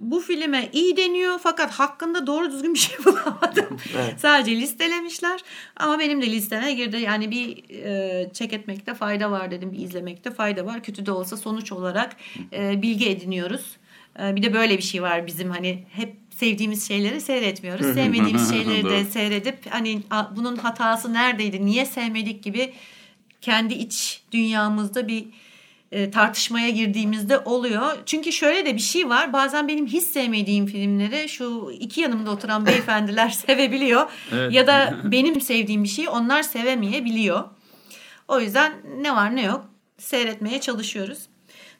bu filme iyi deniyor fakat hakkında doğru düzgün bir şey bulamadım. Evet. Sadece listelemişler ama benim de listeme girdi. Yani bir e, check etmekte fayda var dedim, bir izlemekte fayda var. Kötü de olsa sonuç olarak e, bilgi ediniyoruz. E, bir de böyle bir şey var bizim hani hep sevdiğimiz şeyleri seyretmiyoruz. Sevmediğimiz şeyleri de seyredip hani bunun hatası neredeydi, niye sevmedik gibi kendi iç dünyamızda bir e, tartışmaya girdiğimizde oluyor. Çünkü şöyle de bir şey var. Bazen benim hiç sevmediğim filmleri şu iki yanımda oturan beyefendiler sevebiliyor. Evet. Ya da benim sevdiğim bir şeyi onlar sevemeyebiliyor. O yüzden ne var ne yok seyretmeye çalışıyoruz.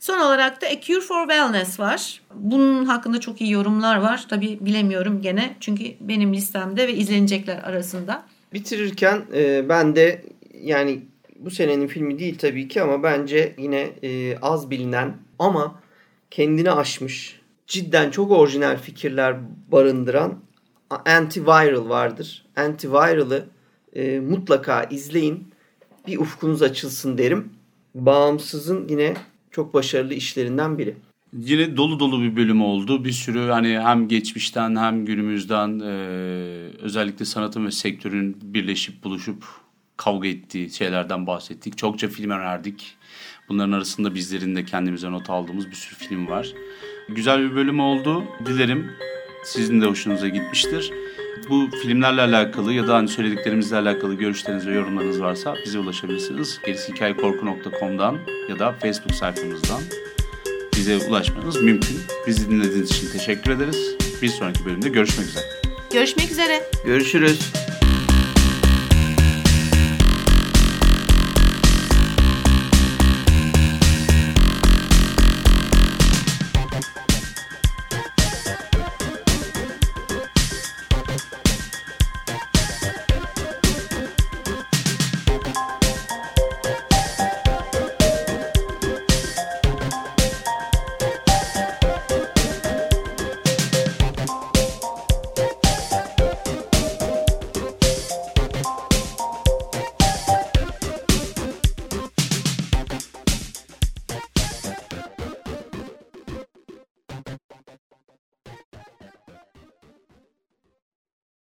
Son olarak da A Cure for Wellness var. Bunun hakkında çok iyi yorumlar var. Tabi bilemiyorum gene çünkü benim listemde ve izlenecekler arasında. Bitirirken e, ben de yani bu senenin filmi değil tabii ki ama bence yine e, az bilinen ama kendini aşmış cidden çok orijinal fikirler barındıran Antiviral vardır. Antiviral'ı e, mutlaka izleyin. Bir ufkunuz açılsın derim. Bağımsızın yine çok başarılı işlerinden biri. Yine dolu dolu bir bölüm oldu. Bir sürü hani hem geçmişten hem günümüzden e, özellikle sanatın ve sektörün birleşip buluşup kavga ettiği şeylerden bahsettik. Çokça film önerdik. Bunların arasında bizlerin de kendimize not aldığımız bir sürü film var. Güzel bir bölüm oldu. Dilerim sizin de hoşunuza gitmiştir. Bu filmlerle alakalı ya da hani söylediklerimizle alakalı görüşleriniz ve yorumlarınız varsa bize ulaşabilirsiniz. Gerisihikayekorku.com'dan ya da Facebook sayfamızdan bize ulaşmanız mümkün. Bizi dinlediğiniz için teşekkür ederiz. Bir sonraki bölümde görüşmek üzere. Görüşmek üzere. Görüşürüz.